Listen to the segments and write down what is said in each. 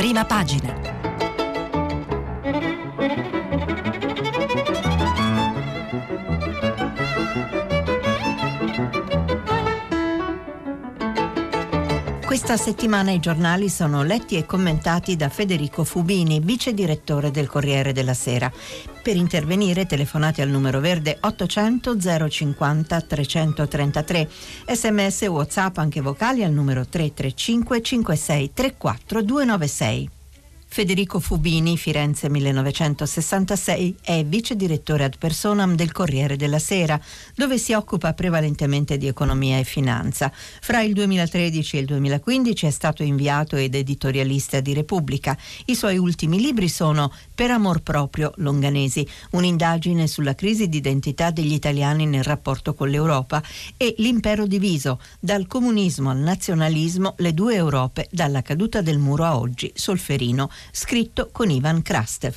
prima pagina. Questa settimana i giornali sono letti e commentati da Federico Fubini, vice direttore del Corriere della Sera. Per intervenire telefonate al numero verde 800 050 333, sms whatsapp anche vocali al numero 335 56 34 296. Federico Fubini, Firenze 1966, è vice direttore ad personam del Corriere della Sera, dove si occupa prevalentemente di economia e finanza. Fra il 2013 e il 2015 è stato inviato ed editorialista di Repubblica. I suoi ultimi libri sono Per amor proprio Longanesi, un'indagine sulla crisi d'identità degli italiani nel rapporto con l'Europa e L'impero diviso, dal comunismo al nazionalismo, le due Europe, dalla caduta del muro a oggi, Solferino scritto con Ivan Krastev.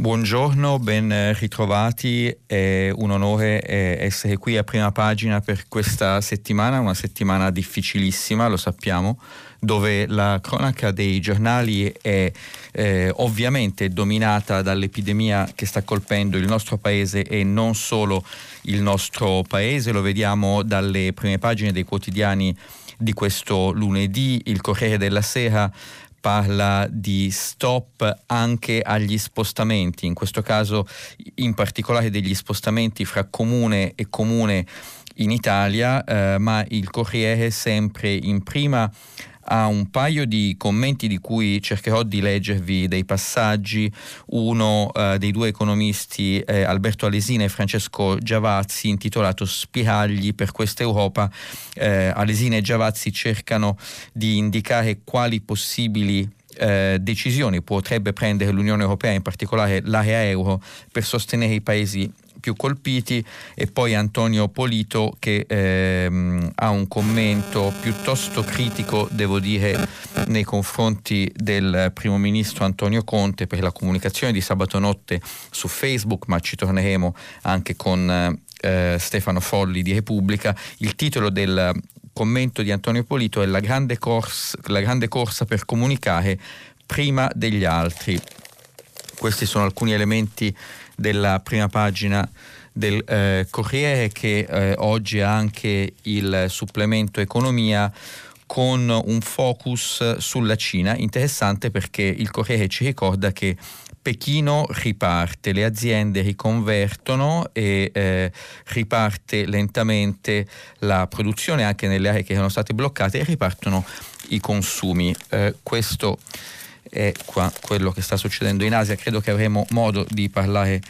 Buongiorno, ben ritrovati, è un onore eh, essere qui a prima pagina per questa settimana, una settimana difficilissima, lo sappiamo, dove la cronaca dei giornali è eh, ovviamente dominata dall'epidemia che sta colpendo il nostro paese e non solo il nostro paese, lo vediamo dalle prime pagine dei quotidiani di questo lunedì, il Corriere della Sera parla di stop anche agli spostamenti, in questo caso in particolare degli spostamenti fra comune e comune in Italia, eh, ma il Corriere sempre in prima ha un paio di commenti di cui cercherò di leggervi dei passaggi. Uno eh, dei due economisti, eh, Alberto Alesina e Francesco Giavazzi, intitolato Spiragli per questa Europa. Eh, Alesina e Giavazzi cercano di indicare quali possibili eh, decisioni potrebbe prendere l'Unione Europea, in particolare l'area euro, per sostenere i paesi più colpiti e poi Antonio Polito che ehm, ha un commento piuttosto critico, devo dire, nei confronti del primo ministro Antonio Conte per la comunicazione di sabato notte su Facebook, ma ci torneremo anche con eh, Stefano Folli di Repubblica. Il titolo del commento di Antonio Polito è la grande, corsa, la grande corsa per comunicare prima degli altri. Questi sono alcuni elementi della prima pagina del eh, Corriere che eh, oggi ha anche il supplemento economia con un focus sulla Cina, interessante perché il Corriere ci ricorda che Pechino riparte, le aziende riconvertono e eh, riparte lentamente la produzione anche nelle aree che erano state bloccate e ripartono i consumi. Eh, questo è qua quello che sta succedendo in Asia. Credo che avremo modo di parlare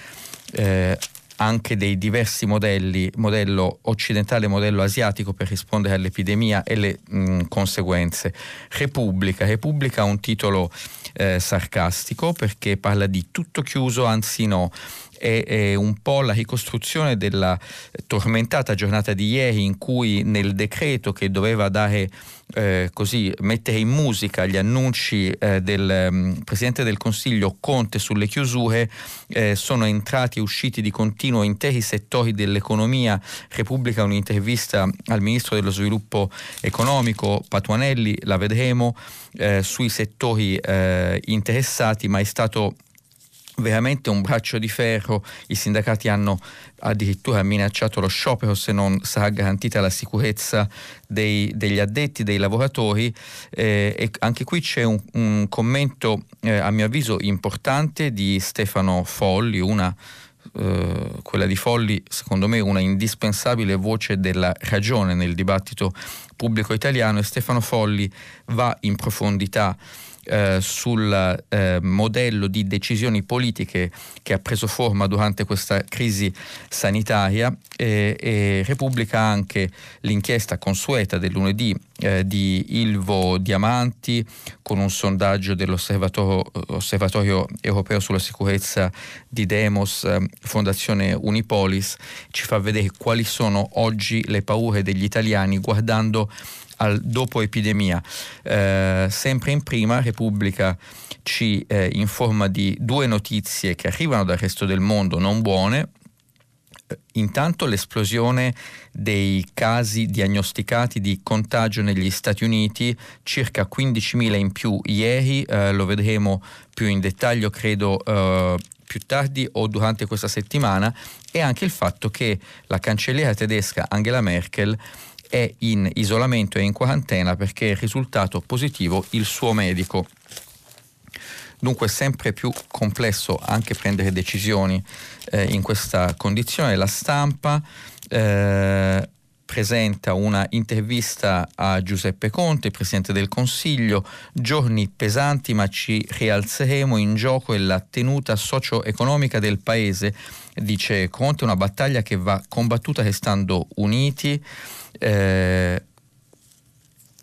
eh, anche dei diversi modelli, modello occidentale e modello asiatico per rispondere all'epidemia e le mh, conseguenze. Repubblica. Repubblica ha un titolo eh, sarcastico perché parla di tutto chiuso, anzi no è, è, un po' la ricostruzione della tormentata giornata di ieri in cui nel decreto che doveva dare eh, così mettere in musica gli annunci eh, del um, Presidente del Consiglio Conte sulle chiusure eh, sono entrati e usciti di continuo interi settori dell'economia. Repubblica un'intervista al Ministro dello Sviluppo Economico Patuanelli, la vedremo eh, sui settori eh, interessati, ma è stato veramente un braccio di ferro, i sindacati hanno addirittura minacciato lo sciopero se non sarà garantita la sicurezza dei, degli addetti, dei lavoratori. Eh, e anche qui c'è un, un commento eh, a mio avviso importante di Stefano Folli, una eh, quella di Folli, secondo me, una indispensabile voce della ragione nel dibattito pubblico italiano. E Stefano Folli va in profondità eh, sul eh, modello di decisioni politiche che ha preso forma durante questa crisi sanitaria. E, e Repubblica anche l'inchiesta consueta del lunedì eh, di Ilvo Diamanti con un sondaggio dell'Osservatorio Europeo sulla sicurezza di Demos, eh, Fondazione Unipolis, ci fa vedere quali sono oggi le paure degli italiani guardando al dopo epidemia. Eh, sempre in prima Repubblica ci eh, informa di due notizie che arrivano dal resto del mondo non buone. intanto l'esplosione dei casi diagnosticati di contagio negli Stati Uniti, circa 15.000 in più ieri, eh, lo vedremo più in dettaglio credo eh, più tardi o durante questa settimana, e anche il fatto che la cancelliera tedesca Angela Merkel è in isolamento e in quarantena perché è risultato positivo il suo medico. Dunque è sempre più complesso anche prendere decisioni eh, in questa condizione. La stampa eh, presenta una intervista a Giuseppe Conte, Presidente del Consiglio, giorni pesanti ma ci rialzeremo, in gioco è la tenuta socio-economica del Paese, dice Conte, una battaglia che va combattuta restando uniti. Eh,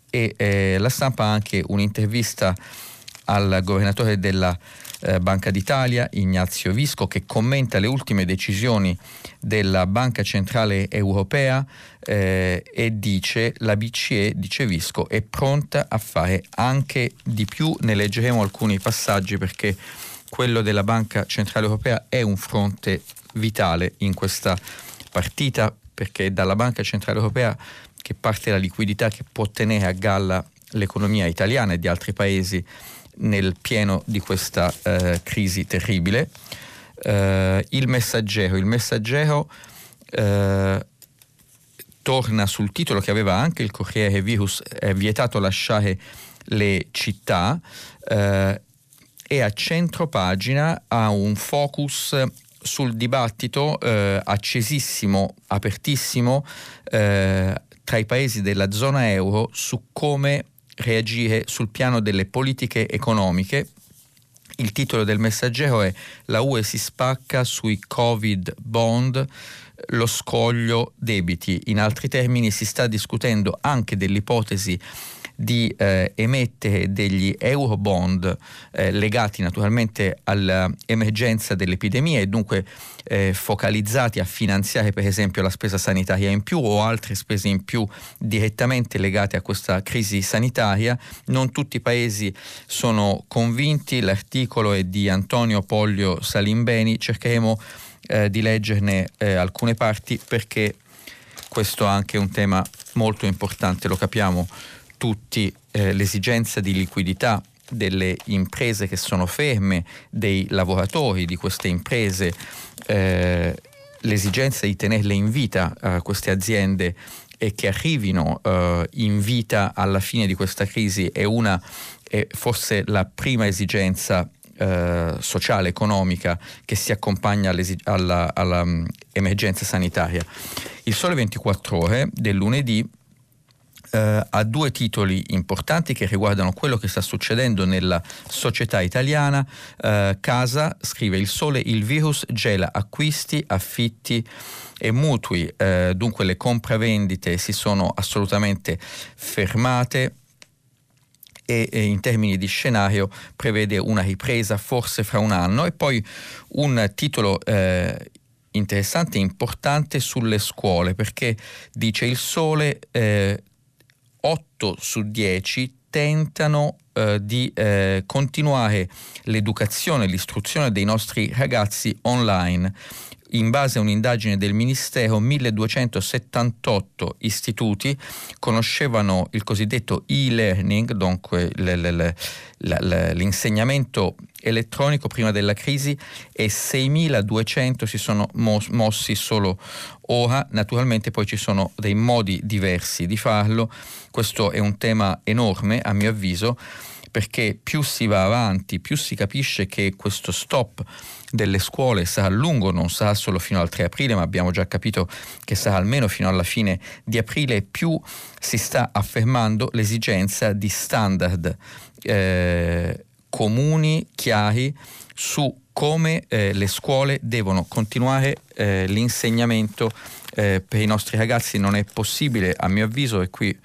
e eh, la stampa ha anche un'intervista al governatore della eh, Banca d'Italia, Ignazio Visco, che commenta le ultime decisioni della Banca Centrale Europea eh, e dice la BCE, dice Visco, è pronta a fare anche di più. Ne leggeremo alcuni passaggi perché quello della Banca Centrale Europea è un fronte vitale in questa partita perché è dalla Banca Centrale Europea che parte la liquidità che può tenere a galla l'economia italiana e di altri paesi nel pieno di questa eh, crisi terribile. Eh, il messaggero, il messaggero eh, torna sul titolo che aveva anche il Corriere Virus, è vietato lasciare le città eh, e a centro pagina ha un focus sul dibattito eh, accesissimo, apertissimo eh, tra i paesi della zona euro su come reagire sul piano delle politiche economiche. Il titolo del messaggero è La UE si spacca sui Covid bond, lo scoglio debiti. In altri termini si sta discutendo anche dell'ipotesi di eh, emettere degli eurobond eh, legati naturalmente all'emergenza dell'epidemia e dunque eh, focalizzati a finanziare per esempio la spesa sanitaria in più o altre spese in più direttamente legate a questa crisi sanitaria. Non tutti i paesi sono convinti, l'articolo è di Antonio Poglio Salimbeni, cercheremo eh, di leggerne eh, alcune parti perché questo è anche un tema molto importante, lo capiamo tutti eh, l'esigenza di liquidità delle imprese che sono ferme, dei lavoratori di queste imprese, eh, l'esigenza di tenerle in vita eh, queste aziende e che arrivino eh, in vita alla fine di questa crisi è una è forse la prima esigenza eh, sociale, economica che si accompagna all'emergenza mm, sanitaria. Il Sole 24 ore del lunedì eh, ha due titoli importanti che riguardano quello che sta succedendo nella società italiana. Eh, Casa, scrive il sole, il virus gela acquisti, affitti e mutui, eh, dunque le compravendite si sono assolutamente fermate e in termini di scenario prevede una ripresa forse fra un anno e poi un titolo eh, interessante e importante sulle scuole perché dice il sole eh, 8 su 10 tentano eh, di eh, continuare l'educazione, l'istruzione dei nostri ragazzi online. In base a un'indagine del Ministero, 1278 istituti conoscevano il cossidetto e-learning, dunque l'insegnamento elettronico prima della crisi e 6.200 si sono mossi solo ora. Naturalmente poi ci sono dei modi diversi di farlo. Questo è un tema enorme a mio avviso perché più si va avanti, più si capisce che questo stop delle scuole sarà lungo, non sarà solo fino al 3 aprile, ma abbiamo già capito che sarà almeno fino alla fine di aprile, più si sta affermando l'esigenza di standard eh, comuni, chiari su come eh, le scuole devono continuare eh, l'insegnamento eh, per i nostri ragazzi. Non è possibile, a mio avviso, e qui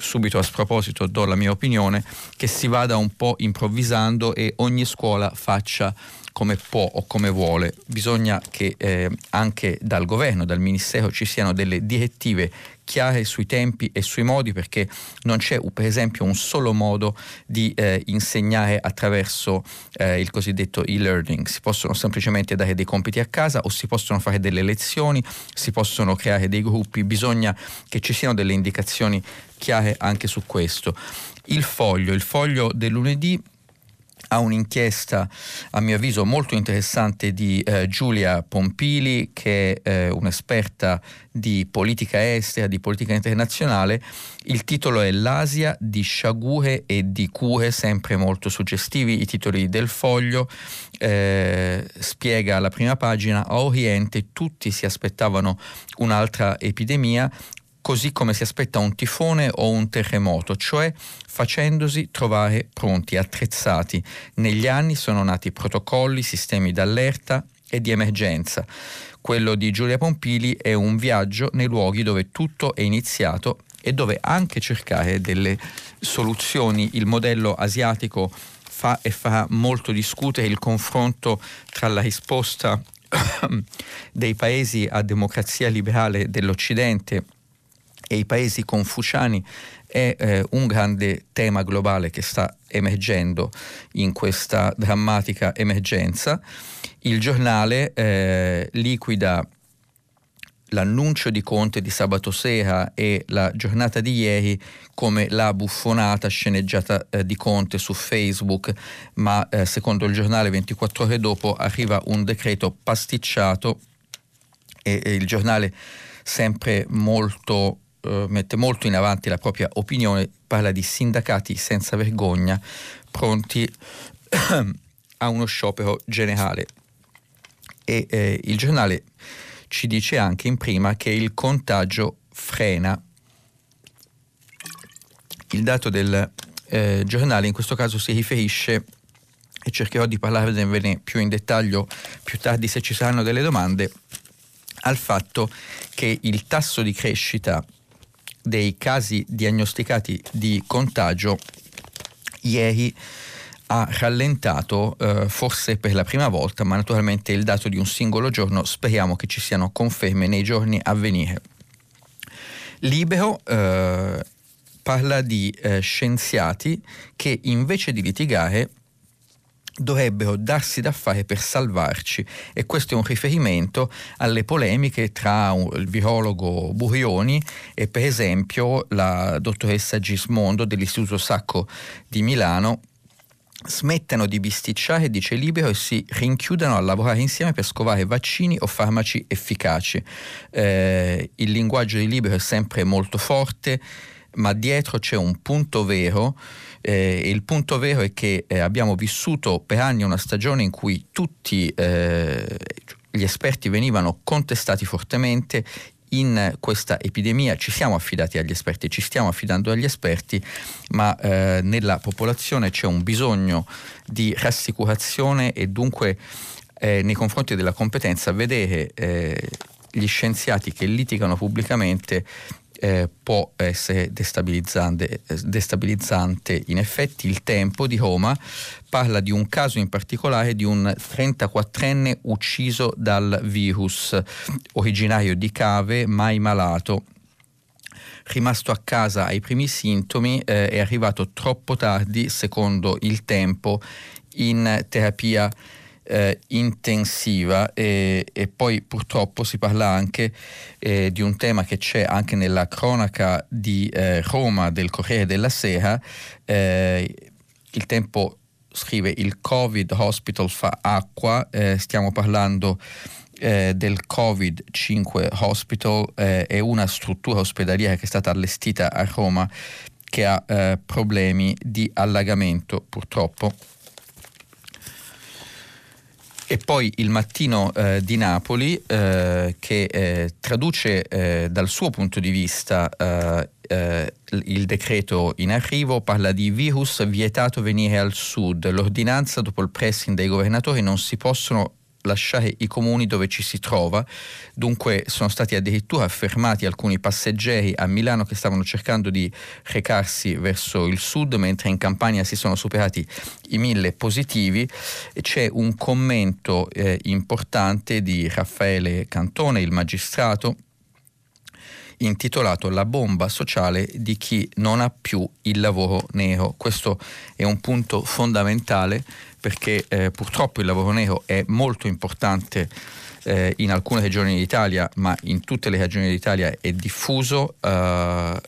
subito a sproposito do la mia opinione, che si vada un po' improvvisando e ogni scuola faccia come può o come vuole, bisogna che eh, anche dal governo, dal ministero ci siano delle direttive chiare sui tempi e sui modi perché non c'è per esempio un solo modo di eh, insegnare attraverso eh, il cosiddetto e-learning, si possono semplicemente dare dei compiti a casa o si possono fare delle lezioni, si possono creare dei gruppi, bisogna che ci siano delle indicazioni chiare anche su questo. Il foglio, il foglio del lunedì ha un'inchiesta a mio avviso molto interessante di eh, Giulia Pompili che è eh, un'esperta di politica estera, di politica internazionale. Il titolo è L'Asia di sciagure e di cure, sempre molto suggestivi i titoli del foglio. Eh, spiega alla prima pagina a Oriente tutti si aspettavano un'altra epidemia così come si aspetta un tifone o un terremoto, cioè facendosi trovare pronti, attrezzati. Negli anni sono nati protocolli, sistemi d'allerta e di emergenza. Quello di Giulia Pompili è un viaggio nei luoghi dove tutto è iniziato e dove anche cercare delle soluzioni. Il modello asiatico fa e fa molto discutere il confronto tra la risposta dei paesi a democrazia liberale dell'Occidente e i paesi confuciani è eh, un grande tema globale che sta emergendo in questa drammatica emergenza. Il giornale eh, liquida l'annuncio di Conte di sabato sera e la giornata di ieri come la buffonata sceneggiata eh, di Conte su Facebook, ma eh, secondo il giornale 24 ore dopo arriva un decreto pasticciato e, e il giornale sempre molto eh, mette molto in avanti la propria opinione, parla di sindacati senza vergogna pronti a uno sciopero generale. E eh, il giornale ci dice anche in prima che il contagio frena. Il dato del eh, giornale in questo caso si riferisce e cercherò di parlarvene più in dettaglio più tardi se ci saranno delle domande, al fatto che il tasso di crescita dei casi diagnosticati di contagio ieri ha rallentato eh, forse per la prima volta, ma naturalmente il dato di un singolo giorno speriamo che ci siano conferme nei giorni a venire. Libero eh, parla di eh, scienziati che invece di litigare dovrebbero darsi da fare per salvarci e questo è un riferimento alle polemiche tra il virologo Burioni e per esempio la dottoressa Gismondo dell'Istituto Sacco di Milano smettano di bisticciare, dice Libero, e si rinchiudano a lavorare insieme per scovare vaccini o farmaci efficaci. Eh, il linguaggio di Libero è sempre molto forte, ma dietro c'è un punto vero eh, il punto vero è che eh, abbiamo vissuto per anni una stagione in cui tutti eh, gli esperti venivano contestati fortemente, in questa epidemia ci siamo affidati agli esperti, ci stiamo affidando agli esperti, ma eh, nella popolazione c'è un bisogno di rassicurazione e dunque eh, nei confronti della competenza vedere eh, gli scienziati che litigano pubblicamente eh, può essere destabilizzante, destabilizzante. In effetti il tempo di Roma parla di un caso in particolare di un 34enne ucciso dal virus originario di Cave, mai malato rimasto a casa ai primi sintomi, eh, è arrivato troppo tardi, secondo il tempo, in terapia eh, intensiva e, e, poi purtroppo si parla anche eh, di un tema che c'è anche nella cronaca di eh, Roma del Corriere della Sera. Eh, il tempo scrive il Covid Hospital fa acqua, eh, stiamo parlando eh, del Covid 5 Hospital, è una struttura ospedaliera che è stata allestita a Roma che ha problemi di allagamento purtroppo e poi il mattino eh, di Napoli eh, che eh, traduce eh, dal suo punto di vista eh, eh, il decreto in arrivo, parla di virus vietato venire al sud, l'ordinanza dopo il pressing dei governatori non si possono lasciare i comuni dove ci si trova. Dunque sono stati addirittura fermati alcuni passeggeri a Milano che stavano cercando di recarsi verso il sud, mentre in Campania si sono superati i mille positivi. E c'è un commento eh, importante di Raffaele Cantone, il magistrato, intitolato La bomba sociale di chi non ha più il lavoro nero. Questo è un punto fondamentale perché eh, purtroppo il lavoro nero è molto importante eh, in alcune regioni d'Italia, ma in tutte le regioni d'Italia è diffuso. Eh,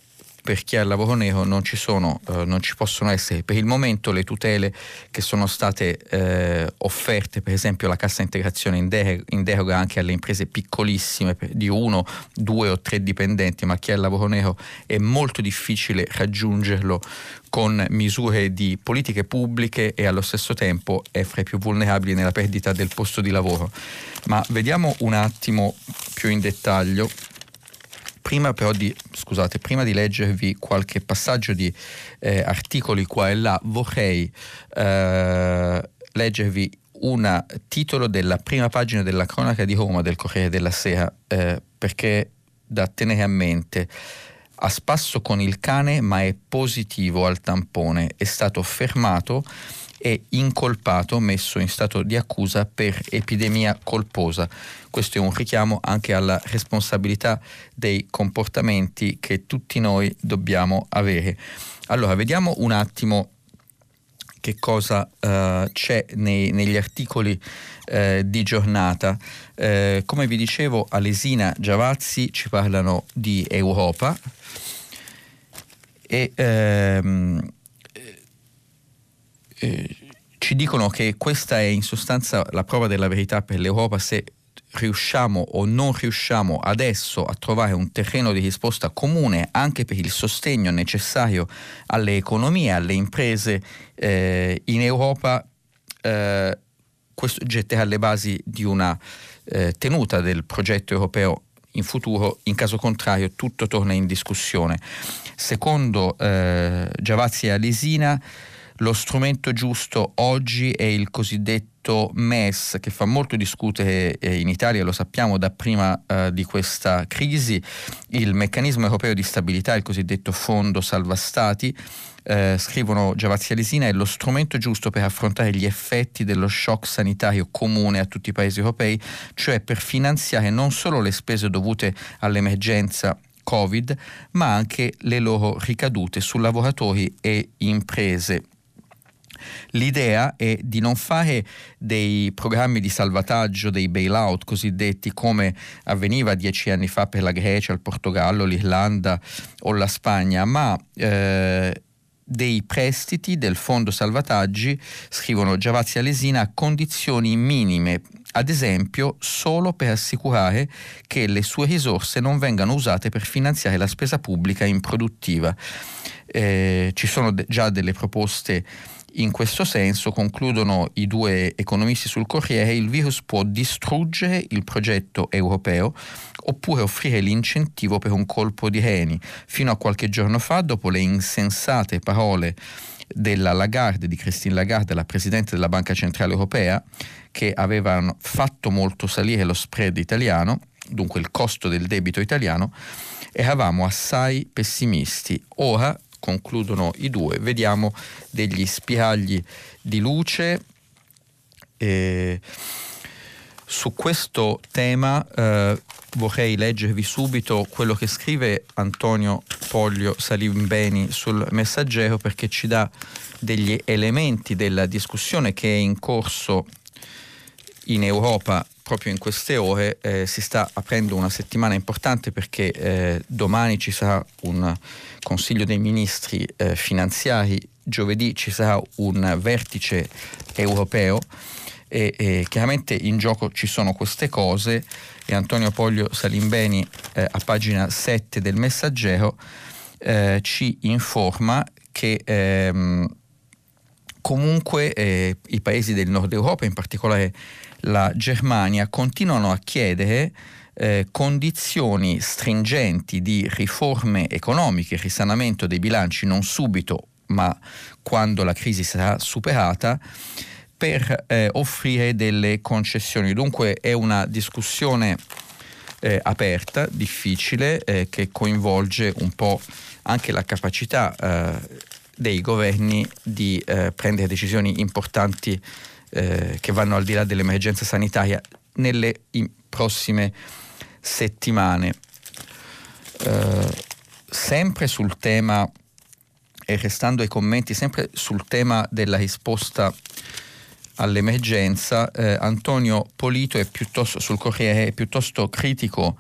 per chi ha il lavoro nero non ci, sono, eh, non ci possono essere per il momento le tutele che sono state eh, offerte, per esempio la cassa integrazione in, de- in, deroga anche alle imprese piccolissime di uno, due o tre dipendenti, ma chi ha il lavoro nero è molto difficile raggiungerlo con misure di politiche pubbliche e allo stesso tempo è fra i più vulnerabili nella perdita del posto di lavoro. Ma vediamo un attimo più in dettaglio Prima però di, scusate, prima di leggervi qualche passaggio di eh, articoli qua e là, vorrei eh, leggervi un titolo della prima pagina della cronaca di Roma del Corriere della Sera, eh, perché da tenere a mente. A spasso con il cane ma è positivo al tampone, è stato fermato e incolpato, messo in stato di accusa per epidemia colposa. Questo è un richiamo anche alla responsabilità dei comportamenti che tutti noi dobbiamo avere. Allora, vediamo un attimo che cosa uh, c'è nei, negli articoli uh, di giornata. Uh, come vi dicevo, Alesina Giavazzi ci parlano di Europa e ehm, eh, ci dicono che questa è in sostanza la prova della verità per l'Europa se riusciamo o non riusciamo adesso a trovare un terreno di risposta comune anche per il sostegno necessario alle economie, alle imprese eh, in Europa, eh, questo getterà le basi di una eh, tenuta del progetto europeo in futuro, in caso contrario tutto torna in discussione. Secondo eh, Giavazzi e Alesina, lo strumento giusto oggi è il cosiddetto MES che fa molto discutere eh, in Italia, lo sappiamo da prima eh, di questa crisi, il meccanismo europeo di stabilità, il cosiddetto fondo salva stati. Eh, scrivono Giavazzi Alesina, è lo strumento giusto per affrontare gli effetti dello shock sanitario comune a tutti i paesi europei, cioè per finanziare non solo le spese dovute all'emergenza Covid, ma anche le loro ricadute su lavoratori e imprese. L'idea è di non fare dei programmi di salvataggio, dei bailout cosiddetti come avveniva dieci anni fa per la Grecia, il Portogallo, l'Irlanda o la Spagna, ma eh, dei prestiti del fondo salvataggi, scrivono Giavazzi Alesina, a condizioni minime, ad esempio solo per assicurare che le sue risorse non vengano usate per finanziare la spesa pubblica improduttiva. Eh, ci sono de- già delle proposte in questo senso, concludono i due economisti sul Corriere, il virus può distruggere il progetto europeo oppure offrire l'incentivo per un colpo di reni. Fino a qualche giorno fa, dopo le insensate parole della Lagarde, di Christine Lagarde, la Presidente della Banca Centrale Europea, che avevano fatto molto salire lo spread italiano, dunque il costo del debito italiano, eravamo assai pessimisti. Ora concludono i due, vediamo degli spiragli di luce. Eh, su questo tema eh, vorrei leggervi subito quello che scrive Antonio Poglio Salimbeni sul messaggero perché ci dà degli elementi della discussione che è in corso in Europa proprio in queste ore eh, si sta aprendo una settimana importante perché eh, domani ci sarà un Consiglio dei Ministri eh, finanziari, giovedì ci sarà un vertice europeo e, e, chiaramente in gioco ci sono queste cose e Antonio Poglio Salimbeni eh, a pagina 7 del Messaggero eh, ci informa che ehm, comunque eh, i paesi del nord Europa, in particolare la Germania continuano a chiedere eh, condizioni stringenti di riforme economiche, risanamento dei bilanci non subito, ma quando la crisi sarà superata, per eh, offrire delle concessioni. Dunque è una discussione eh, aperta, difficile, eh, che coinvolge un po' anche la capacità eh, dei governi di eh, prendere decisioni importanti eh, che vanno al di là dell'emergenza sanitaria nelle prossime settimane. sempre sul tema e restando ai commenti, sempre sul tema della risposta all'emergenza, eh, Antonio Polito è piuttosto, sul Corriere è piuttosto critico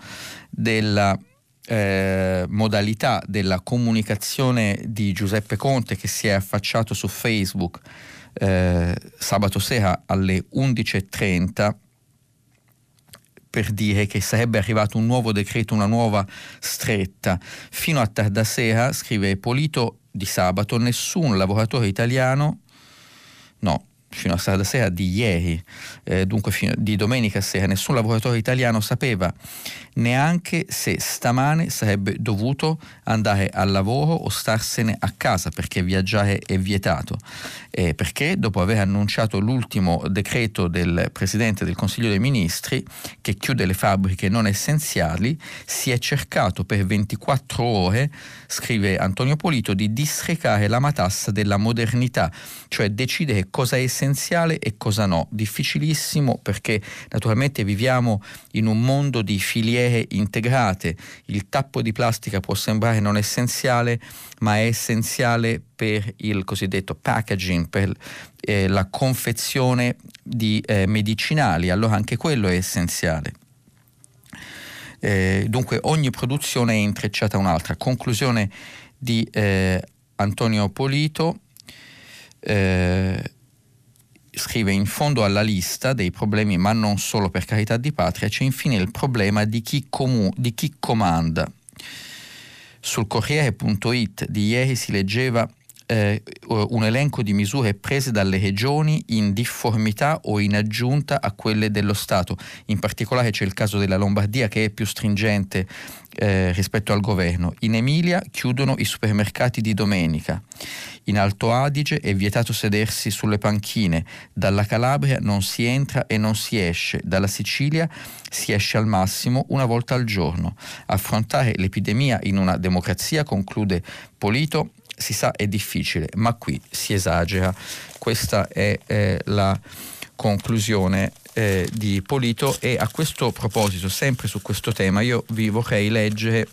della eh, modalità della comunicazione di Giuseppe Conte che si è affacciato su Facebook eh, sabato sera alle 11.30 per dire che sarebbe arrivato un nuovo decreto, una nuova stretta. Fino a tarda sera, scrive Polito di sabato, nessun lavoratore italiano, no, fino a sera di ieri, eh, dunque di domenica sera, nessun lavoratore italiano sapeva neanche se stamane sarebbe dovuto andare al lavoro o starsene a casa perché viaggiare è vietato. Eh, perché dopo aver annunciato l'ultimo decreto del Presidente del Consiglio dei Ministri che chiude le fabbriche non essenziali, si è cercato per 24 ore, scrive Antonio Polito, di disrecare la matassa della modernità, cioè decidere cosa è essenziale e cosa no. Difficilissimo perché naturalmente viviamo in un mondo di filiere filiere integrate. Il tappo di plastica può sembrare non essenziale, ma è essenziale per il cosiddetto packaging, per eh, la confezione di eh, medicinali, allora anche quello è essenziale. Eh, dunque ogni produzione è intrecciata a un'altra. Conclusione di eh, Antonio Polito. Eh, scrive in fondo alla lista dei problemi, ma non solo per carità di patria, c'è infine il problema di chi, comu- di chi comanda. Sul Corriere.it di ieri si leggeva eh, un elenco di misure prese dalle regioni in difformità o in aggiunta a quelle dello Stato. In particolare c'è il caso della Lombardia che è più stringente eh, rispetto al governo. In Emilia chiudono i supermercati di domenica. In Alto Adige è vietato sedersi sulle panchine. Dalla Calabria non si entra e non si esce. Dalla Sicilia si esce al massimo una volta al giorno. Affrontare l'epidemia in una democrazia, conclude Polito, si sa è difficile, ma qui si esagera. Questa è eh, la conclusione eh, di Polito e a questo proposito, sempre su questo tema, io vi vorrei leggere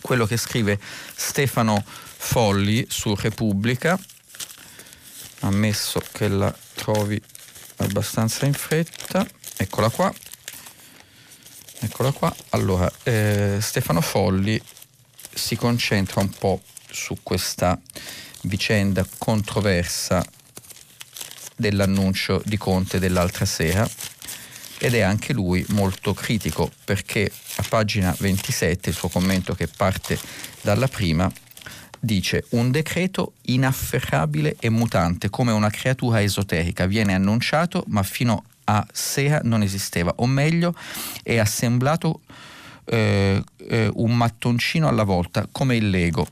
quello che scrive Stefano Folli su Repubblica, ammesso che la trovi abbastanza in fretta, eccola qua. Eccola qua. Allora, eh, Stefano Folli si concentra un po' su questa vicenda controversa dell'annuncio di Conte dell'altra sera. Ed è anche lui molto critico perché a pagina 27 il suo commento che parte dalla prima dice un decreto inafferrabile e mutante come una creatura esoterica. Viene annunciato ma fino a sera non esisteva. O meglio è assemblato eh, eh, un mattoncino alla volta come il Lego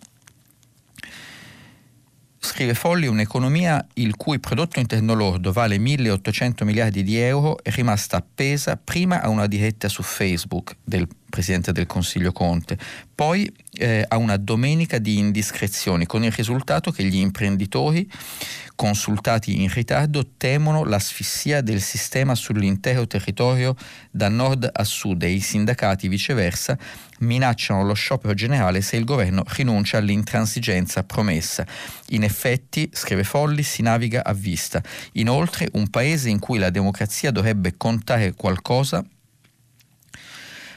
Scrive Folli, un'economia il cui prodotto interno lordo vale 1800 miliardi di euro è rimasta appesa prima a una diretta su Facebook del Presidente del Consiglio Conte, poi eh, a una domenica di indiscrezioni, con il risultato che gli imprenditori consultati in ritardo temono l'asfissia del sistema sull'intero territorio da nord a sud e i sindacati viceversa minacciano lo sciopero generale se il governo rinuncia all'intransigenza promessa. In effetti, scrive Folli, si naviga a vista. Inoltre, un paese in cui la democrazia dovrebbe contare qualcosa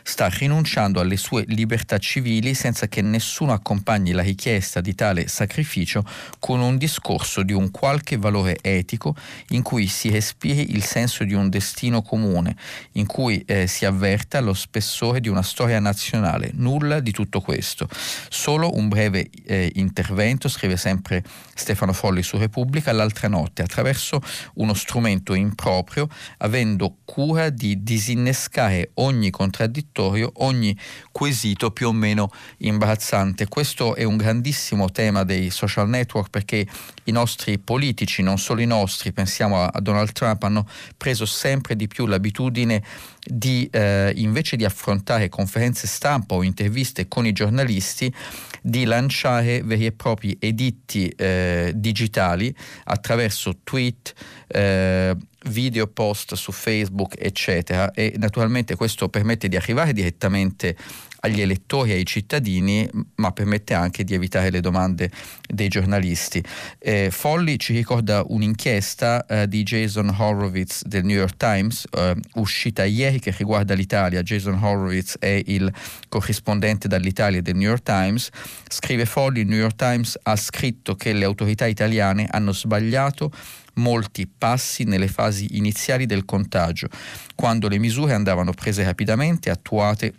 sta rinunciando alle sue libertà civili senza che nessuno accompagni la richiesta di tale sacrificio con un discorso di un qualche valore etico in cui si respiri il senso di un destino comune, in cui eh, si avverta lo spessore di una storia nazionale. Nulla di tutto questo. Solo un breve eh, intervento, scrive sempre Stefano Folli su Repubblica, l'altra notte, attraverso uno strumento improprio, avendo cura di disinnescare ogni contraddittorio interrogatorio ogni quesito più o meno imbarazzante. Questo è un grandissimo tema dei social network perché i nostri politici, non solo i nostri, pensiamo a Donald Trump, hanno preso sempre di più l'abitudine di eh, invece di affrontare conferenze stampa o interviste con i giornalisti, di lanciare veri e propri editti eh, digitali attraverso tweet, eh, video post su Facebook, eccetera. E naturalmente questo permette di arrivare direttamente agli elettori ai cittadini, ma permette anche di evitare le domande dei giornalisti. Eh, Folli ci ricorda un'inchiesta eh, di Jason Horowitz del New York Times, eh, uscita ieri, che riguarda l'Italia. Jason Horowitz è il corrispondente dall'Italia del New York Times. Scrive Folli, il New York Times ha scritto che le autorità italiane hanno sbagliato molti passi nelle fasi iniziali del contagio, quando le misure andavano prese rapidamente, attuate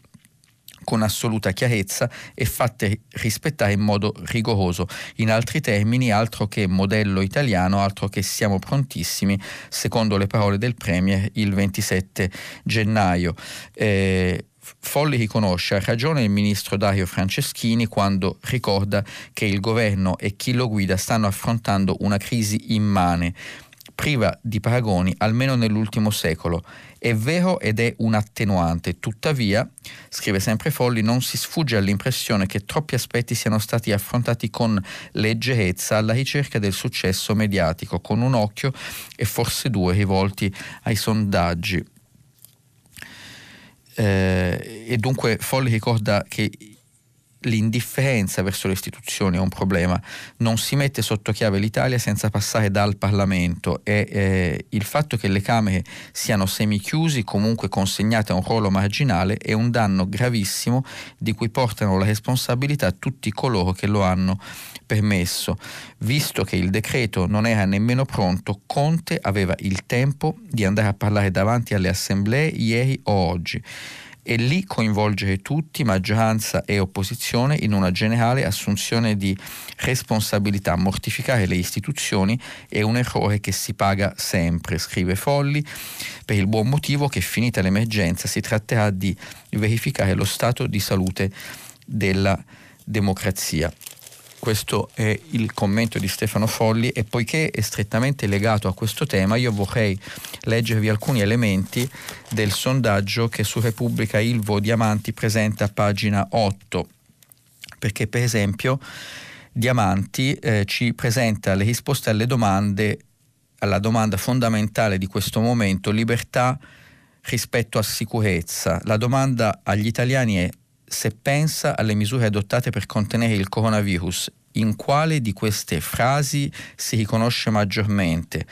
con assoluta chiarezza e fatte rispettare in modo rigoroso. In altri termini, altro che modello italiano, altro che siamo prontissimi, secondo le parole del Premier il 27 gennaio. Eh, Folli riconosce a ragione il ministro Dario Franceschini quando ricorda che il governo e chi lo guida stanno affrontando una crisi immane, priva di paragoni almeno nell'ultimo secolo. È vero ed è un attenuante, tuttavia, scrive sempre Folli, non si sfugge all'impressione che troppi aspetti siano stati affrontati con leggerezza alla ricerca del successo mediatico, con un occhio e forse due rivolti ai sondaggi eh, e dunque Folli ricorda che l'indifferenza verso le istituzioni è un problema, non si mette sotto chiave l'Italia senza passare dal Parlamento e eh, il fatto che le Camere siano semichiusi, comunque consegnate a un ruolo marginale, è un danno gravissimo di cui portano la responsabilità tutti coloro che lo hanno permesso. Visto che il decreto non era nemmeno pronto, Conte aveva il tempo di andare a parlare davanti alle assemblee ieri o oggi e lì coinvolgere tutti, maggioranza e opposizione, in una generale assunzione di responsabilità. Mortificare le istituzioni è un errore che si paga sempre, scrive Folli, per il buon motivo che finita l'emergenza si tratterà di verificare lo stato di salute della democrazia. Questo è il commento di Stefano Folli e poiché è strettamente legato a questo tema io vorrei leggervi alcuni elementi del sondaggio che su Repubblica Ilvo Diamanti presenta a pagina 8 perché per esempio Diamanti eh, ci presenta le risposte alle domande alla domanda fondamentale di questo momento libertà rispetto a sicurezza. La domanda agli italiani è se pensa alle misure adottate per contenere il coronavirus, in quale di queste frasi si riconosce maggiormente?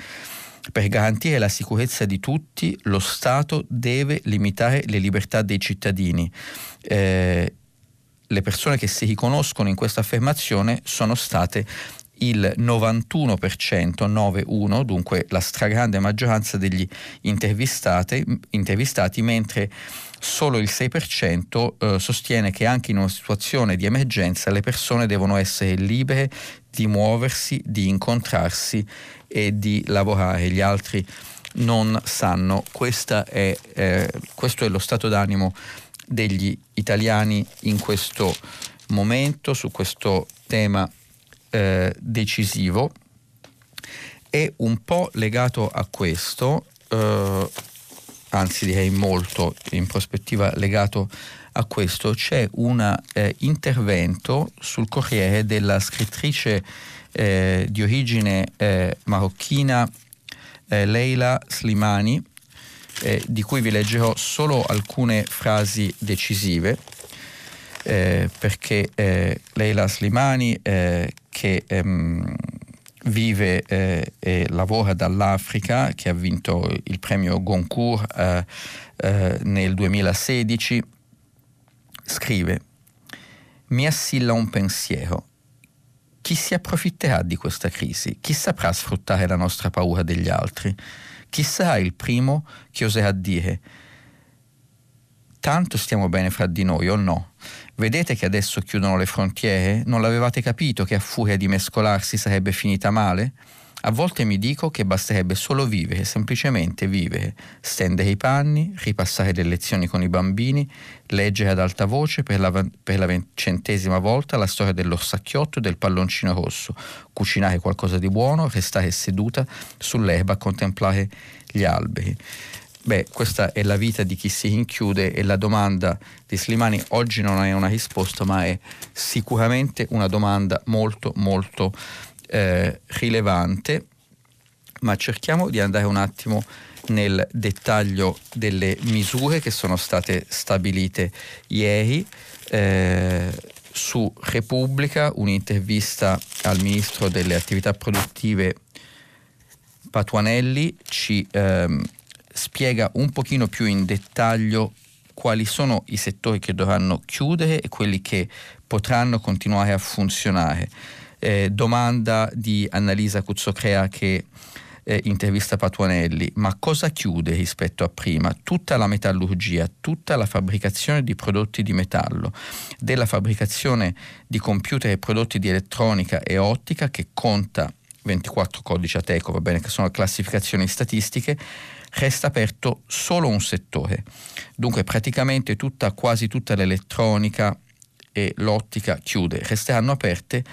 Per garantire la sicurezza di tutti, lo Stato deve limitare le libertà dei cittadini. Eh, le persone che si riconoscono in questa affermazione sono state il 91%, 91, dunque la stragrande maggioranza degli intervistati, mentre solo il 6% eh, sostiene che anche in una situazione di emergenza le persone devono essere libere di muoversi, di incontrarsi e di lavorare. Gli altri non sanno. È, eh, questo è lo stato d'animo degli italiani in questo momento su questo tema eh, decisivo e un po' legato a questo eh, anzi direi molto in prospettiva legato a questo, c'è un eh, intervento sul Corriere della scrittrice eh, di origine eh, marocchina eh, Leila Slimani, eh, di cui vi leggerò solo alcune frasi decisive, eh, perché Leila Slimani, che ehm, vive eh, e lavora dall'Africa, che ha vinto il premio Goncourt eh, eh, nel 2016, scrive, mi assilla un pensiero. Chi si approfitterà di questa crisi? Chi saprà sfruttare la nostra paura degli altri? Chi sarà il primo che oserà dire tanto stiamo bene fra di noi o no? Vedete che adesso chiudono le frontiere? Non l'avevate capito che a furia di mescolarsi sarebbe finita male? A volte mi dico che basterebbe solo vivere, semplicemente vivere, stendere i panni, ripassare le lezioni con i bambini, leggere ad alta voce per la, per la ventesima volta la storia dell'orsacchiotto e del palloncino rosso, cucinare qualcosa di buono, restare seduta sull'erba a contemplare gli alberi. Beh, questa è la vita di chi si rinchiude e la domanda di Slimani oggi non è una risposta, ma è sicuramente una domanda molto molto eh, rilevante. Ma cerchiamo di andare un attimo nel dettaglio delle misure che sono state stabilite ieri. Eh, su Repubblica un'intervista al ministro delle attività produttive Patuanelli ci ehm, spiega un pochino più in dettaglio quali sono i settori che dovranno chiudere e quelli che potranno continuare a funzionare. Eh, domanda di Annalisa Cuzzocrea che eh, intervista Patuanelli, ma cosa chiude rispetto a prima? Tutta la metallurgia, tutta la fabbricazione di prodotti di metallo, della fabbricazione di computer e prodotti di elettronica e ottica che conta 24 codici ATECO, va bene, che sono classificazioni statistiche, resta aperto solo un settore. Dunque praticamente tutta, quasi tutta l'elettronica e l'ottica chiude, resteranno aperte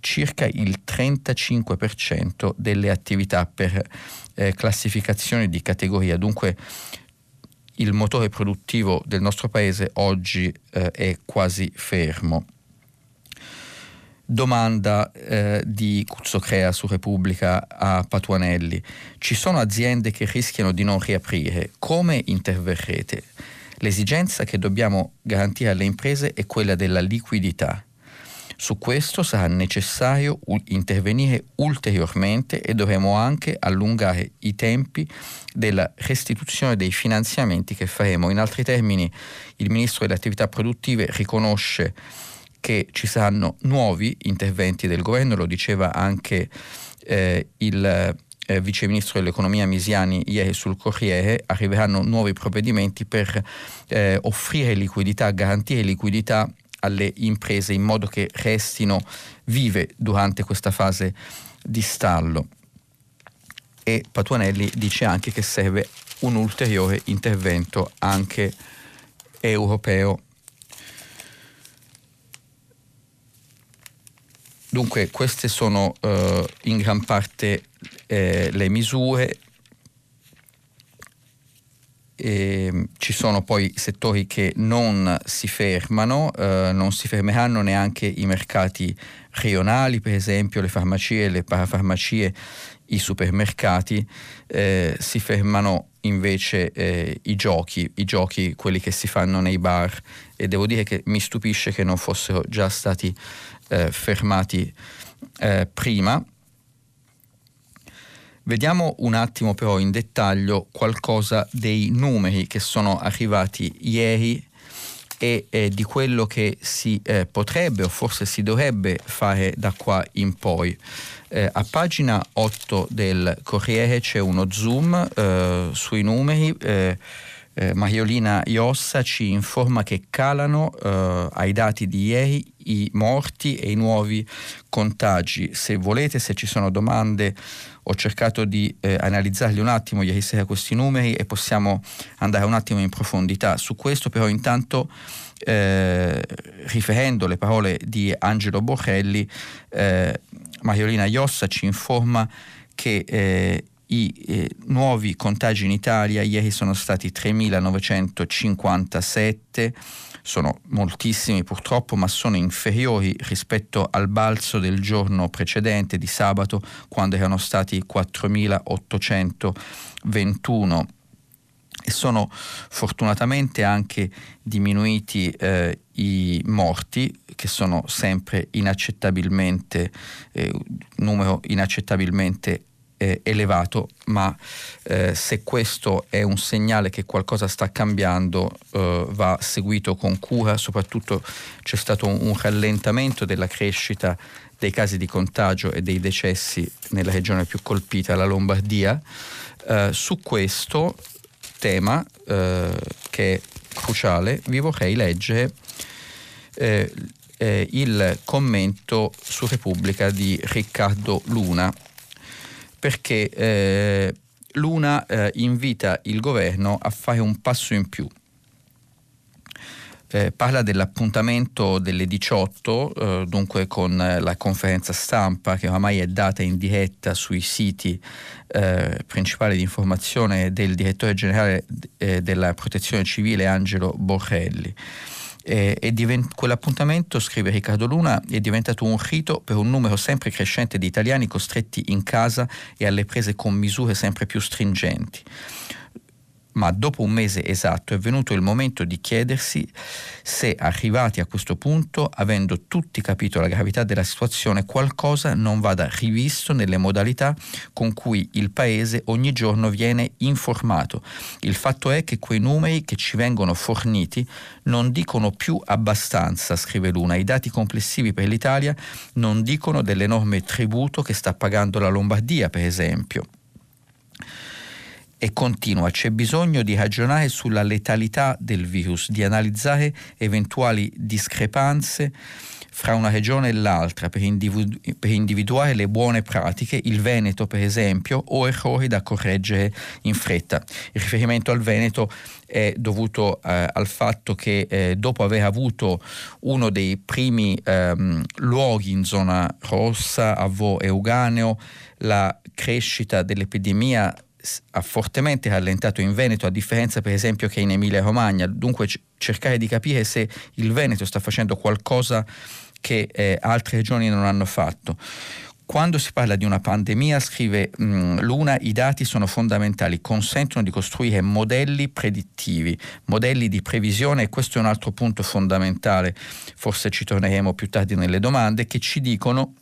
circa il 35% delle attività per eh, classificazione di categoria. Dunque il motore produttivo del nostro paese oggi eh, è quasi fermo. Domanda eh, di Cuzzocrea su Repubblica a Patuanelli. Ci sono aziende che rischiano di non riaprire. Come interverrete? L'esigenza che dobbiamo garantire alle imprese è quella della liquidità. Su questo sarà necessario intervenire ulteriormente e dovremo anche allungare i tempi della restituzione dei finanziamenti che faremo. In altri termini, il Ministro delle attività produttive riconosce che ci saranno nuovi interventi del governo, lo diceva anche eh, il eh, vice ministro dell'economia Misiani ieri sul Corriere, arriveranno nuovi provvedimenti per eh, offrire liquidità, garantire liquidità alle imprese in modo che restino vive durante questa fase di stallo. E Patuanelli dice anche che serve un ulteriore intervento anche europeo Dunque queste sono eh, in gran parte eh, le misure. E ci sono poi settori che non si fermano, eh, non si fermeranno neanche i mercati rionali, per esempio le farmacie, le parafarmacie, i supermercati, eh, si fermano invece eh, i giochi, i giochi quelli che si fanno nei bar e devo dire che mi stupisce che non fossero già stati eh, fermati eh, prima. Vediamo un attimo però in dettaglio qualcosa dei numeri che sono arrivati ieri e eh, di quello che si eh, potrebbe o forse si dovrebbe fare da qua in poi. Eh, a pagina 8 del Corriere c'è uno zoom eh, sui numeri eh, Mariolina Iossa ci informa che calano eh, ai dati di ieri i morti e i nuovi contagi. Se volete, se ci sono domande, ho cercato di eh, analizzarli un attimo ieri sera questi numeri e possiamo andare un attimo in profondità su questo, però intanto eh, riferendo le parole di Angelo Borrelli, eh, Mariolina Iossa ci informa che eh, i eh, nuovi contagi in Italia ieri sono stati 3.957, sono moltissimi purtroppo, ma sono inferiori rispetto al balzo del giorno precedente di sabato, quando erano stati 4.821 e sono fortunatamente anche diminuiti eh, i morti che sono sempre inaccettabilmente eh, numero inaccettabilmente eh, elevato, ma eh, se questo è un segnale che qualcosa sta cambiando eh, va seguito con cura, soprattutto c'è stato un, un, rallentamento della crescita dei casi di contagio e dei decessi nella regione più colpita, la Lombardia. Eh, su questo tema eh, che è cruciale vi vorrei leggere eh, il commento su Repubblica di Riccardo Luna perché eh, Luna eh, invita il governo a fare un passo in più. Eh, parla dell'appuntamento delle 18, eh, dunque con la conferenza stampa che oramai è data in diretta sui siti eh, principali di informazione del direttore generale eh, della protezione civile Angelo Borrelli. Eh, divent- quell'appuntamento, scrive Riccardo Luna, è diventato un rito per un numero sempre crescente di italiani costretti in casa e alle prese con misure sempre più stringenti ma dopo un mese esatto è venuto il momento di chiedersi se arrivati a questo punto, avendo tutti capito la gravità della situazione, qualcosa non vada rivisto nelle modalità con cui il Paese ogni giorno viene informato. Il fatto è che quei numeri che ci vengono forniti non dicono più abbastanza, scrive Luna. I dati complessivi per l'Italia non dicono dell'enorme tributo che sta pagando la Lombardia, per esempio e continua, c'è bisogno di ragionare sulla letalità del virus, di analizzare eventuali discrepanze fra una regione e l'altra per, individu- per, individuare le buone pratiche, il Veneto per esempio, o errori da correggere in fretta. Il riferimento al Veneto è dovuto eh, al fatto che eh, dopo aver avuto uno dei primi ehm, luoghi in zona rossa, a Vo e Uganeo, la crescita dell'epidemia ha fortemente rallentato in Veneto, a differenza per esempio che in Emilia Romagna. Dunque c- cercare di capire se il Veneto sta facendo qualcosa che eh, altre regioni non hanno fatto. Quando si parla di una pandemia, scrive mh, Luna, i dati sono fondamentali, consentono di costruire modelli predittivi, modelli di previsione, e questo è un altro punto fondamentale, forse ci torneremo più tardi nelle domande, che ci dicono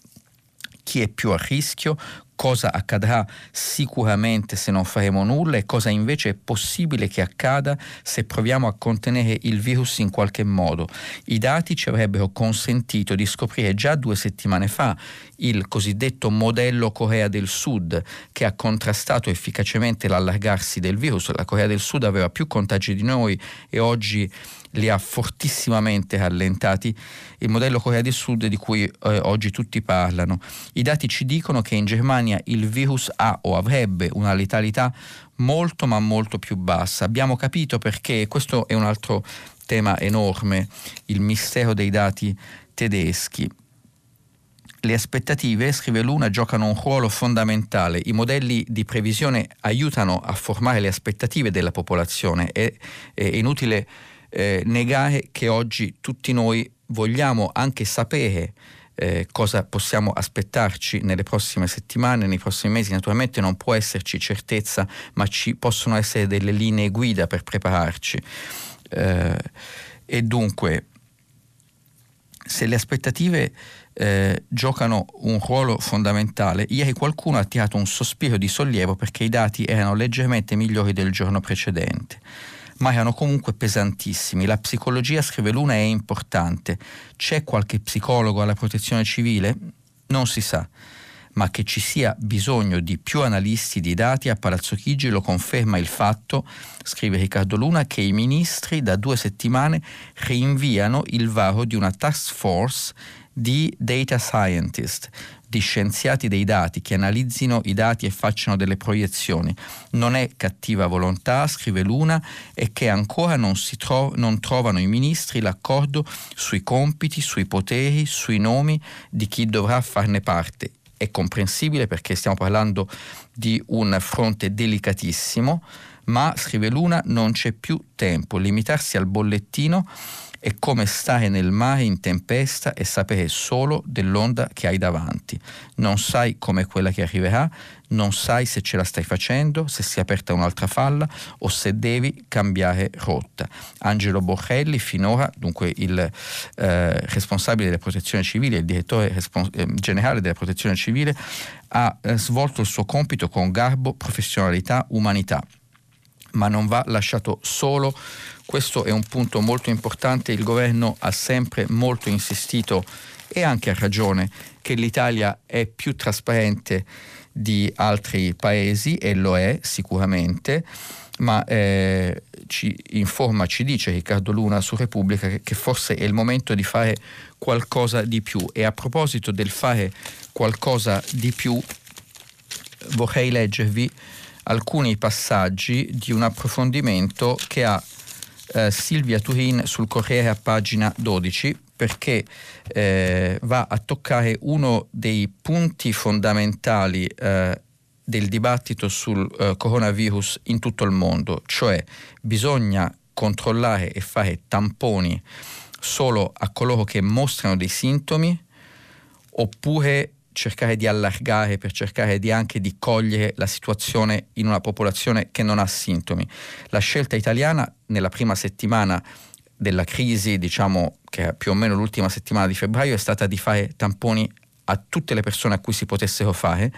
chi è più a rischio, cosa accadrà sicuramente se non faremo nulla e cosa invece è possibile che accada se proviamo a contenere il virus in qualche modo. I dati ci avrebbero consentito di scoprire già due settimane fa il cosiddetto modello Corea del Sud che ha contrastato efficacemente l'allargarsi del virus. La Corea del Sud aveva più contagi di noi e oggi li ha fortissimamente rallentati, il modello Corea del Sud di cui eh, oggi tutti parlano. I dati ci dicono che in Germania il virus ha o avrebbe una letalità molto ma molto più bassa. Abbiamo capito perché, questo è un altro tema enorme, il mistero dei dati tedeschi. Le aspettative, scrive Luna, giocano un ruolo fondamentale. I modelli di previsione aiutano a formare le aspettative della popolazione. È, è inutile eh, negare che oggi tutti noi vogliamo anche sapere eh, cosa possiamo aspettarci nelle prossime settimane, nei prossimi mesi. Naturalmente non può esserci certezza, ma ci possono essere delle linee guida per prepararci. Eh, e dunque, se le aspettative eh, giocano un ruolo fondamentale, ieri qualcuno ha tirato un sospiro di sollievo perché i dati erano leggermente migliori del giorno precedente ma erano comunque pesantissimi. La psicologia, scrive Luna, è importante. C'è qualche psicologo alla protezione civile? Non si sa ma che ci sia bisogno di più analisti di dati a Palazzo Chigi lo conferma il fatto, scrive Riccardo Luna, che i ministri da due settimane rinviano il varo di una task force di data scientist, di scienziati dei dati che analizzino i dati e facciano delle proiezioni. Non è cattiva volontà, scrive Luna, è che ancora non, tro- non trovano i ministri l'accordo sui compiti, sui poteri, sui nomi di chi dovrà farne parte. È comprensibile perché stiamo parlando di un fronte delicatissimo, ma, scrive Luna, non c'è più tempo. Limitarsi al bollettino è come stare nel mare in tempesta e sapere solo dell'onda che hai davanti. Non sai come quella che arriverà, non sai se ce la stai facendo, se si è aperta un'altra falla o se devi cambiare rotta. Angelo Borrelli, finora, dunque il eh, responsabile della protezione civile, il direttore respons- eh, generale della protezione civile, ha eh, svolto il suo compito con garbo, professionalità, umanità ma non va lasciato solo. Questo è un punto molto importante. Il governo ha sempre molto insistito e anche a ragione che l'Italia è più trasparente di altri paesi e lo è sicuramente, ma eh, ci informa, ci dice Riccardo Luna su Repubblica che, forse è il momento di fare qualcosa di più e a proposito del fare qualcosa di più vorrei leggervi alcuni passaggi di un approfondimento che ha eh, Silvia Turin sul Corriere a pagina 12 perché eh, va a toccare uno dei punti fondamentali eh, del dibattito sul eh, coronavirus in tutto il mondo, cioè bisogna controllare e fare tamponi solo a coloro che mostrano dei sintomi oppure cercare di allargare per cercare di anche di cogliere la situazione in una popolazione che non ha sintomi. La scelta italiana nella prima settimana della crisi, diciamo che è più o meno l'ultima settimana di febbraio, è stata di fare tamponi a tutte le persone a cui si potessero fare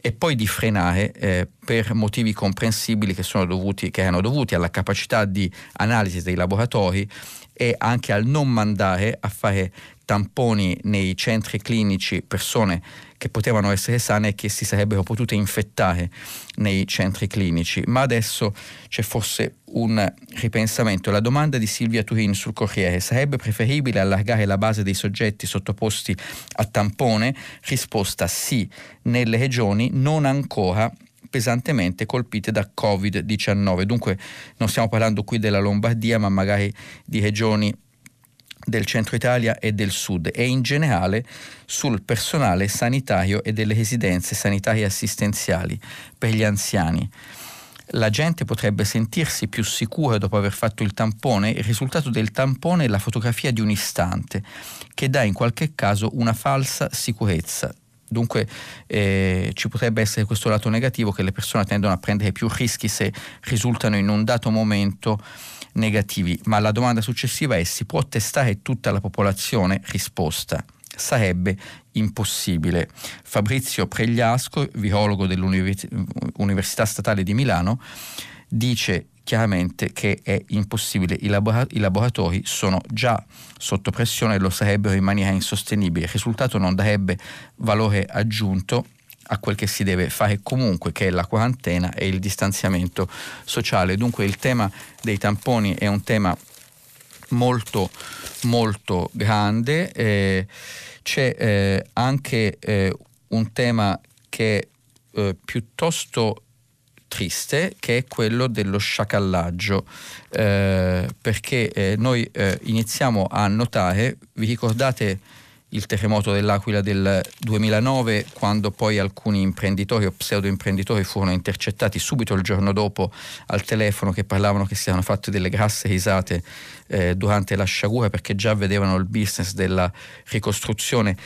e poi di frenare eh, per motivi comprensibili che, dovuti, che erano dovuti alla capacità di analisi dei laboratori e anche al non mandare a fare tamponi nei centri clinici persone che potevano essere sane e che si sarebbero potute infettare nei centri clinici. Ma adesso c'è forse un ripensamento. La domanda di Silvia Turin sul Corriere sarebbe preferibile allargare la base dei soggetti sottoposti a tampone? Risposta sì, nelle regioni non ancora pesantemente colpite da Covid-19. Dunque non stiamo parlando qui della Lombardia, ma magari di regioni del centro Italia e del sud e in generale sul personale sanitario e delle residenze sanitarie assistenziali per gli anziani. La gente potrebbe sentirsi più sicura dopo aver fatto il tampone, il risultato del tampone è la fotografia di un istante che dà in qualche caso una falsa sicurezza Dunque eh, ci potrebbe essere questo lato negativo che le persone tendono a prendere più rischi se risultano in un dato momento negativi. Ma la domanda successiva è si può testare tutta la popolazione? Risposta sarebbe impossibile. Fabrizio Pregliasco, virologo dell'Università Statale di Milano, dice chiaramente che è impossibile, I, labora- i, laboratori sono già sotto pressione e lo sarebbero in maniera insostenibile, il risultato non darebbe valore aggiunto a quel che si deve fare comunque, che è la quarantena e il distanziamento sociale. Dunque il tema dei tamponi è un tema molto molto grande, eh, c'è eh, anche eh, un tema che è eh, piuttosto triste che è quello dello sciacallaggio eh, perché eh, noi iniziamo a notare, vi ricordate il terremoto dell'Aquila del 2009 quando poi alcuni imprenditori o pseudo imprenditori furono intercettati subito il giorno dopo al telefono che parlavano che si erano fatte delle grasse risate eh, durante la sciagura perché già vedevano il business della ricostruzione.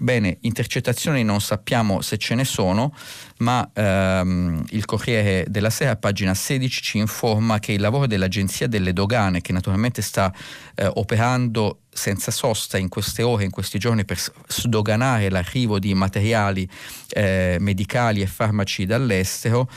Bene, intercettazioni non sappiamo se ce ne sono, ma ehm, il Corriere della Sera, pagina 16, ci informa che il lavoro dell'Agenzia delle Dogane, che naturalmente sta eh, operando senza sosta in queste ore, in questi giorni, per sdoganare l'arrivo di materiali eh, medicali e farmaci dall'estero,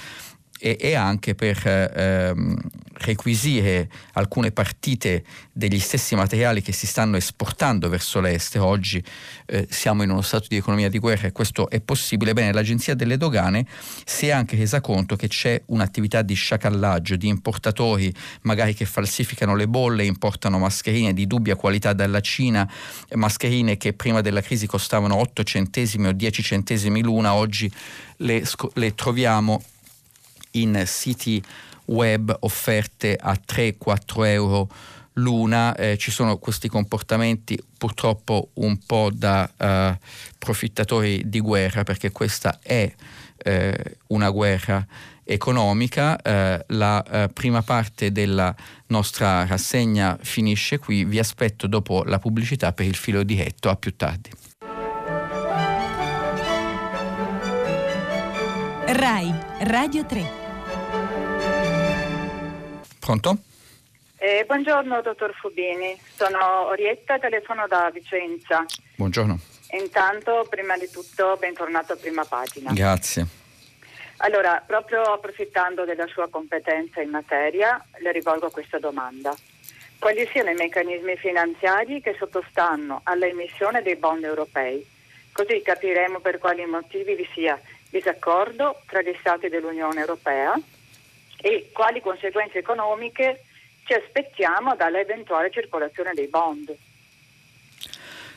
e, e anche per ehm, requisire alcune partite degli stessi materiali che si stanno esportando verso l'estero. Oggi eh, siamo in uno stato di economia di guerra e questo è possibile. Bene, l'Agenzia delle Dogane si è anche resa conto che c'è un'attività di sciacallaggio di importatori magari che falsificano le bolle, importano mascherine di dubbia qualità dalla Cina, mascherine che prima della crisi costavano 8 centesimi o 10 centesimi l'una, oggi le, le troviamo in siti web offerte a 3-4 euro l'una, eh, ci sono questi comportamenti purtroppo un po' da uh, profittatori di guerra perché questa è eh, una guerra economica. Eh, la eh, prima parte della nostra rassegna finisce qui, vi aspetto dopo la pubblicità per il filo diretto, a più tardi. RAI, Radio 3. Pronto? Eh, buongiorno dottor Fubini, sono Orietta, telefono da Vicenza. Buongiorno. Intanto, prima di tutto, bentornato a prima pagina. Grazie. Allora, proprio approfittando della sua competenza in materia, le rivolgo questa domanda. Quali siano i meccanismi finanziari che sottostanno all'emissione dei bond europei? Così capiremo per quali motivi vi sia disaccordo tra gli Stati dell'Unione Europea e quali conseguenze economiche ci aspettiamo dall'eventuale circolazione dei bond.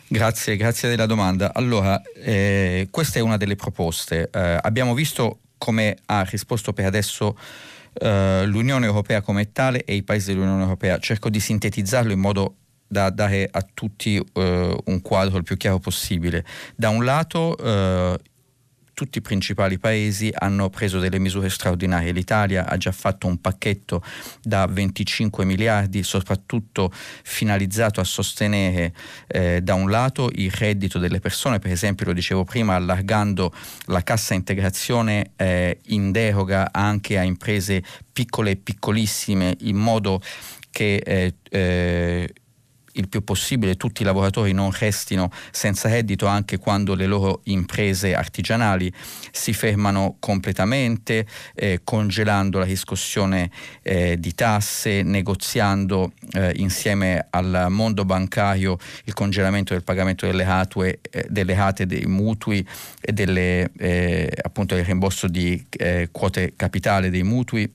Grazie, grazie della domanda. Allora, eh, questa è una delle proposte. Eh, abbiamo visto come ha risposto per adesso uh, l'Unione Europea come tale e i paesi dell'Unione Europea. Cerco di sintetizzarlo in modo da dare a tutti uh, un quadro il più chiaro possibile. Da un lato uh, tutti i principali paesi hanno preso delle misure straordinarie. L'Italia ha già fatto un pacchetto da 25 miliardi, soprattutto finalizzato a sostenere eh, da un lato il reddito delle persone, per esempio lo dicevo prima, allargando la cassa integrazione eh, in deroga anche a imprese piccole e piccolissime, in modo che eh, eh il più possibile tutti i lavoratori non restino senza reddito anche quando le loro imprese artigianali si fermano completamente, eh, congelando la riscossione eh, di tasse, negoziando eh, insieme al mondo bancario il congelamento del pagamento delle, atue, eh, delle rate dei mutui e delle, eh, appunto il rimborso di eh, quote capitale dei mutui.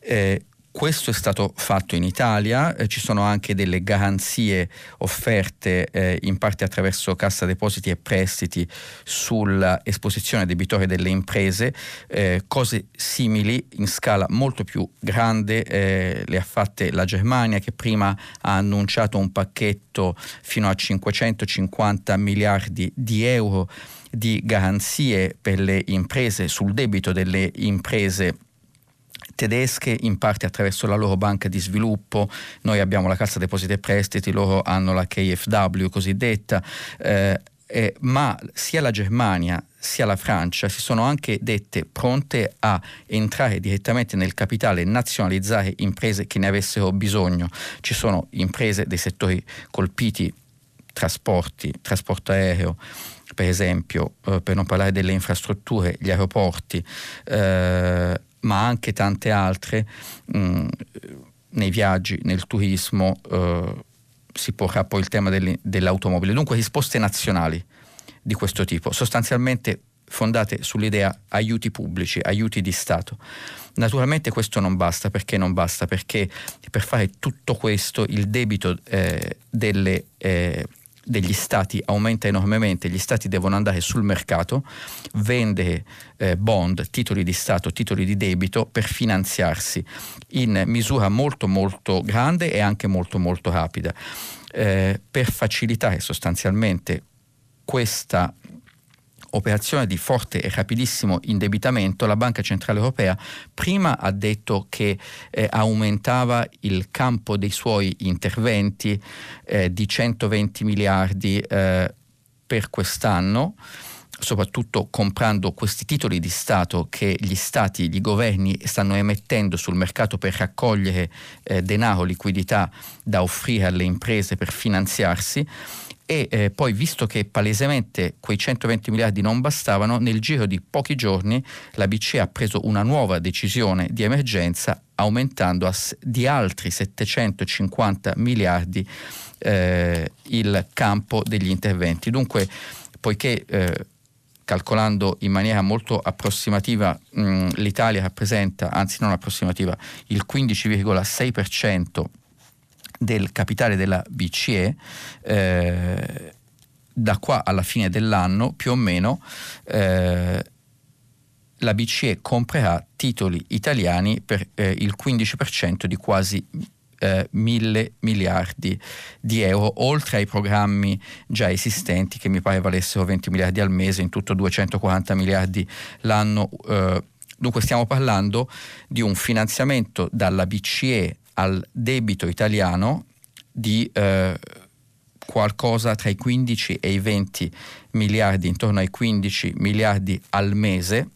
Eh, questo è stato fatto in Italia, eh, ci sono anche delle garanzie offerte eh, in parte attraverso Cassa Depositi e Prestiti sull'esposizione debitore delle imprese, eh, cose simili in scala molto più grande eh, le ha fatte la Germania che prima ha annunciato un pacchetto fino a 550 miliardi di euro di garanzie per le imprese sul debito delle imprese tedesche in parte attraverso la loro banca di sviluppo, noi abbiamo la Cassa Depositi e Prestiti, loro hanno la KFW cosiddetta, eh, eh, ma sia la Germania sia la Francia si sono anche dette pronte a entrare direttamente nel capitale e nazionalizzare imprese che ne avessero bisogno. Ci sono imprese dei settori colpiti, trasporti, trasporto aereo, per esempio, eh, per non parlare delle infrastrutture, gli aeroporti, eh, ma anche tante altre mh, mm, nei viaggi, nel turismo, eh, si porrà poi il tema delle, dell'automobile. Dunque risposte nazionali di questo tipo, sostanzialmente fondate sull'idea aiuti pubblici, aiuti di Stato. Naturalmente questo non basta, perché non basta? Perché per fare tutto questo il debito eh, delle eh, degli stati aumenta enormemente, gli stati devono andare sul mercato, vendere eh, bond, titoli di Stato, titoli di debito per finanziarsi in misura molto molto grande e anche molto molto rapida. Eh, per facilitare sostanzialmente questa operazione di forte e rapidissimo indebitamento, la Banca Centrale Europea prima ha detto che eh, aumentava il campo dei suoi interventi eh, di 120 miliardi eh, per quest'anno soprattutto comprando questi titoli di Stato che gli Stati, gli governi stanno emettendo sul mercato per raccogliere eh, denaro, liquidità da offrire alle imprese per finanziarsi e eh, poi visto che palesemente quei 120 miliardi non bastavano, nel giro di pochi giorni la BCE ha preso una nuova decisione di emergenza aumentando a, di altri 750 miliardi eh, il campo degli interventi. Dunque, poiché eh, calcolando in maniera molto approssimativa mh, l'Italia rappresenta, anzi non approssimativa, il 15,6% del capitale della BCE eh, da qua alla fine dell'anno più o meno eh, la BCE comprerà titoli italiani per eh, il 15% di quasi eh, mille miliardi di euro, oltre ai programmi già esistenti che mi pare valessero 20 miliardi al mese, in tutto 240 miliardi l'anno. Eh, dunque stiamo parlando di un finanziamento dalla BCE al debito italiano di eh, qualcosa tra i 15 e i 20 miliardi, intorno ai 15 miliardi al mese,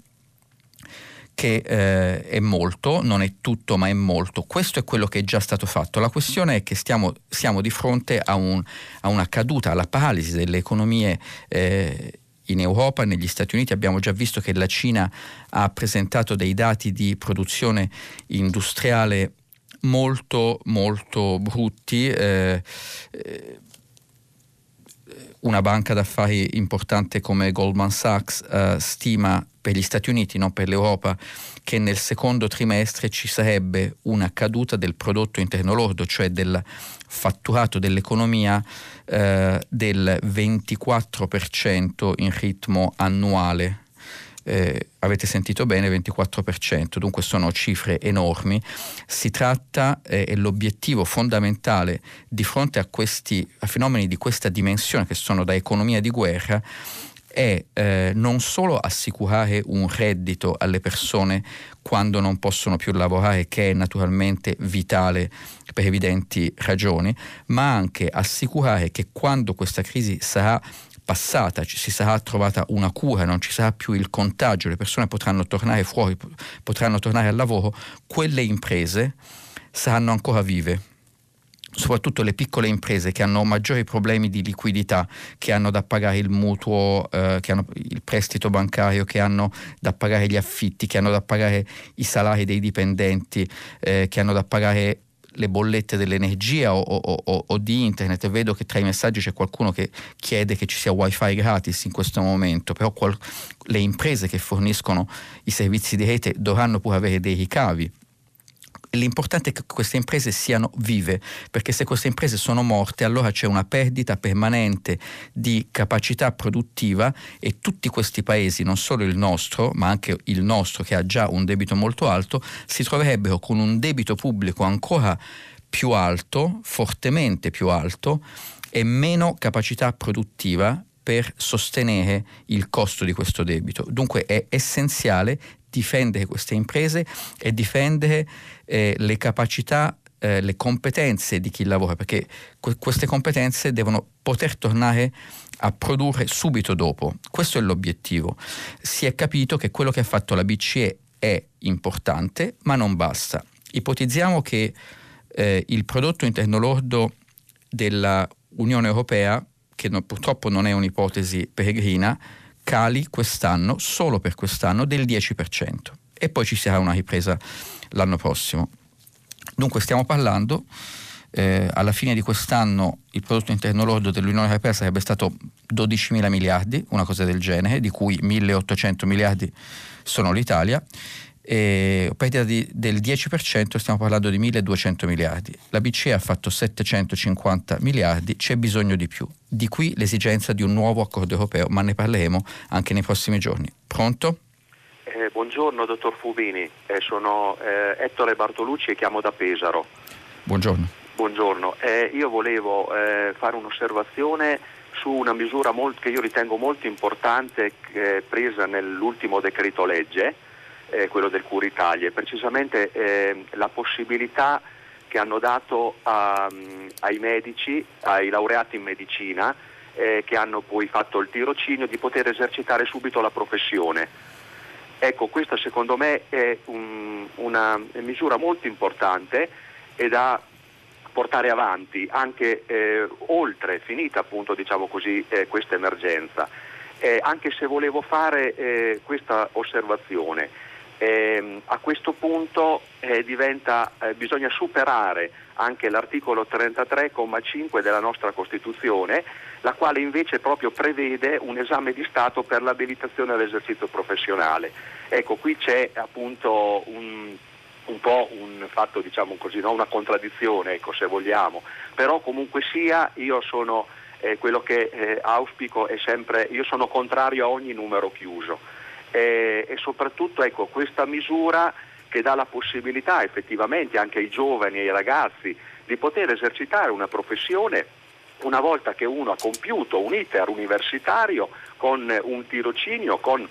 che eh, è molto, non è tutto ma è molto. Questo è quello che è già stato fatto. La questione è che stiamo, siamo di fronte a, un, a, una caduta, alla paralisi delle economie eh, in Europa negli Stati Uniti. Abbiamo già visto che la Cina ha presentato dei dati di produzione industriale molto molto brutti. Eh, eh, una banca d'affari importante come Goldman Sachs eh, stima per gli Stati Uniti, non per l'Europa, che nel secondo trimestre ci sarebbe una caduta del prodotto interno lordo, cioè del fatturato dell'economia eh, del 24% in ritmo annuale eh, avete sentito bene, 24%, dunque sono cifre enormi. Si tratta, eh, è l'obiettivo fondamentale di fronte a, questi, a fenomeni di questa dimensione che sono da economia di guerra, è eh, non solo assicurare un reddito alle persone quando non possono più lavorare, che è naturalmente vitale per evidenti ragioni, ma anche assicurare che quando questa crisi sarà passata, ci si sarà trovata una cura, non ci sarà più il contagio, le persone potranno tornare fuori, potranno tornare al lavoro, quelle imprese saranno ancora vive. Soprattutto le piccole imprese che hanno maggiori problemi di liquidità, che hanno da pagare il mutuo, eh, che hanno il prestito bancario, che hanno da pagare gli affitti, che hanno da pagare i salari dei dipendenti, eh, che hanno da pagare le bollette dell'energia o, o, o, o, di internet vedo che tra i messaggi c'è qualcuno che chiede che ci sia wifi gratis in questo momento, però qual- le imprese che forniscono i servizi di rete dovranno pure avere dei ricavi l'importante è che queste imprese siano vive, perché se queste imprese sono morte allora c'è una perdita permanente di capacità produttiva e tutti questi paesi, non solo il nostro, ma anche il nostro che ha già un debito molto alto, si troverebbero con un debito pubblico ancora più alto, fortemente più alto e meno capacità produttiva per sostenere il costo di questo debito. Dunque è essenziale difendere queste imprese e difendere eh, le capacità eh, le competenze di chi lavora, perché que- queste competenze devono poter tornare a produrre subito dopo. Questo è l'obiettivo. Si è capito che quello che ha fatto la BCE è importante, ma non basta. Ipotizziamo che eh, il prodotto interno lordo dell'Unione Europea, che no, purtroppo non è un'ipotesi peregrina, cali quest'anno, solo per quest'anno, del 10% e poi ci sarà una ripresa l'anno prossimo. Dunque stiamo parlando, eh, alla fine di quest'anno il prodotto interno lordo dell'Unione Europea sarebbe stato 12 mila miliardi, una cosa del genere, di cui 1.800 miliardi sono l'Italia, e perdita di, del 10% stiamo parlando di 1.200 miliardi. La BCE ha fatto 750 miliardi, c'è bisogno di più. Di qui l'esigenza di un nuovo accordo europeo, ma ne parleremo anche nei prossimi giorni. Pronto? Eh, buongiorno dottor Fubini, eh, sono eh, Ettore Bartolucci e chiamo da Pesaro. Buongiorno. Buongiorno, eh, io volevo eh, fare un'osservazione su una misura molt, che io ritengo molto importante presa nell'ultimo decreto legge, eh, quello del Curitalia, precisamente eh, la possibilità che hanno dato a, ai medici, ai laureati in medicina, eh, che hanno poi fatto il tirocinio, di poter esercitare subito la professione. Ecco, questa secondo me è un, una misura molto importante e da portare avanti anche eh, oltre, finita appunto diciamo così, eh, questa emergenza. Eh, anche se volevo fare eh, questa osservazione, eh, a questo punto eh, diventa, eh, bisogna superare anche l'articolo 33,5 della nostra Costituzione, la quale invece proprio prevede un esame di Stato per l'abilitazione all'esercizio professionale. Ecco, qui c'è appunto un, un po' un fatto, diciamo così, no? una contraddizione, ecco, se vogliamo, però comunque sia io sono eh, quello che eh, auspico è sempre, io sono contrario a ogni numero chiuso eh, e soprattutto ecco, questa misura che dà la possibilità effettivamente anche ai giovani e ai ragazzi di poter esercitare una professione una volta che uno ha compiuto un iter universitario con un tirocinio, con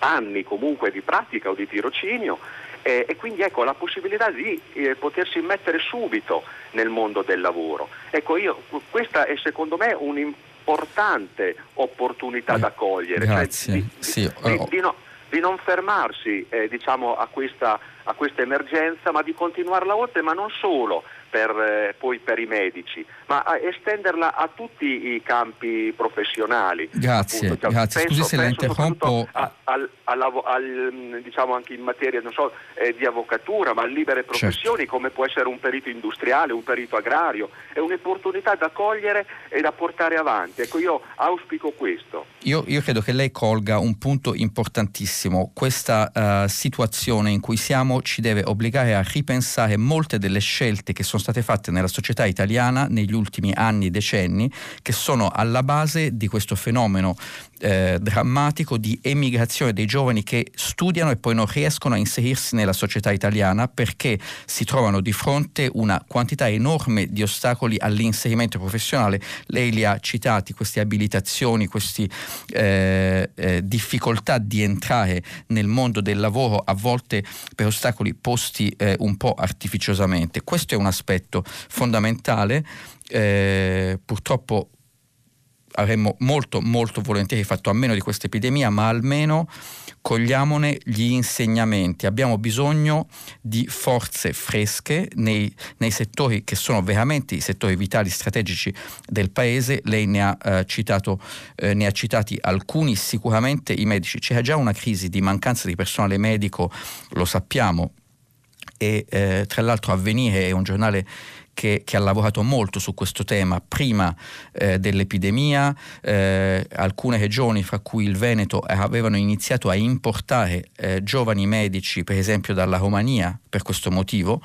anni comunque di pratica o di tirocinio eh, e quindi ecco la possibilità di eh, potersi mettere subito nel mondo del lavoro. Ecco io, questa è secondo me un importante opportunità da cogliere. Cioè Grazie. Cioè, di, sì. di, di, no, di, non fermarsi eh, diciamo, a, questa, a questa emergenza, ma di continuarla oltre, ma non solo per, eh, poi per i medici, ma estenderla a tutti i campi professionali. Grazie, appunto, cioè, grazie. Penso, Scusi se la interrompo. A, al, al, al, diciamo anche in materia so, eh, di avvocatura, ma libere certo. professioni certo. come può essere un perito industriale, un perito agrario, è un'opportunità da cogliere e da portare avanti. Ecco, io auspico questo. Io, io credo che lei colga un punto importantissimo, questa uh, situazione in cui siamo ci deve obbligare a ripensare molte delle scelte che sono state fatte nella società italiana negli ultimi anni, decenni, che sono alla base di questo fenomeno eh, drammatico di emigrazione dei giovani che studiano e poi non riescono a inserirsi nella società italiana perché si trovano di fronte una quantità enorme di ostacoli all'inserimento professionale. Lei li ha citati, queste abilitazioni, queste eh, eh, difficoltà di entrare nel mondo del lavoro, a volte per ostacoli posti eh, un po' artificiosamente. Questo è un aspetto fondamentale. Eh, purtroppo avremmo molto molto volentieri fatto a meno di questa epidemia, ma almeno cogliamone gli insegnamenti. Abbiamo bisogno di forze fresche nei, nei, settori che sono veramente i settori vitali strategici del paese. Lei ne ha, eh, citato, eh, ne ha citati alcuni, sicuramente i medici. C'è già una crisi di mancanza di personale medico, lo sappiamo, e eh, tra l'altro Avvenire è un giornale che, che, ha lavorato molto su questo tema prima eh, dell'epidemia. Eh, alcune regioni, fra cui il Veneto, avevano iniziato a importare eh, giovani medici, per esempio dalla Romania, per questo motivo.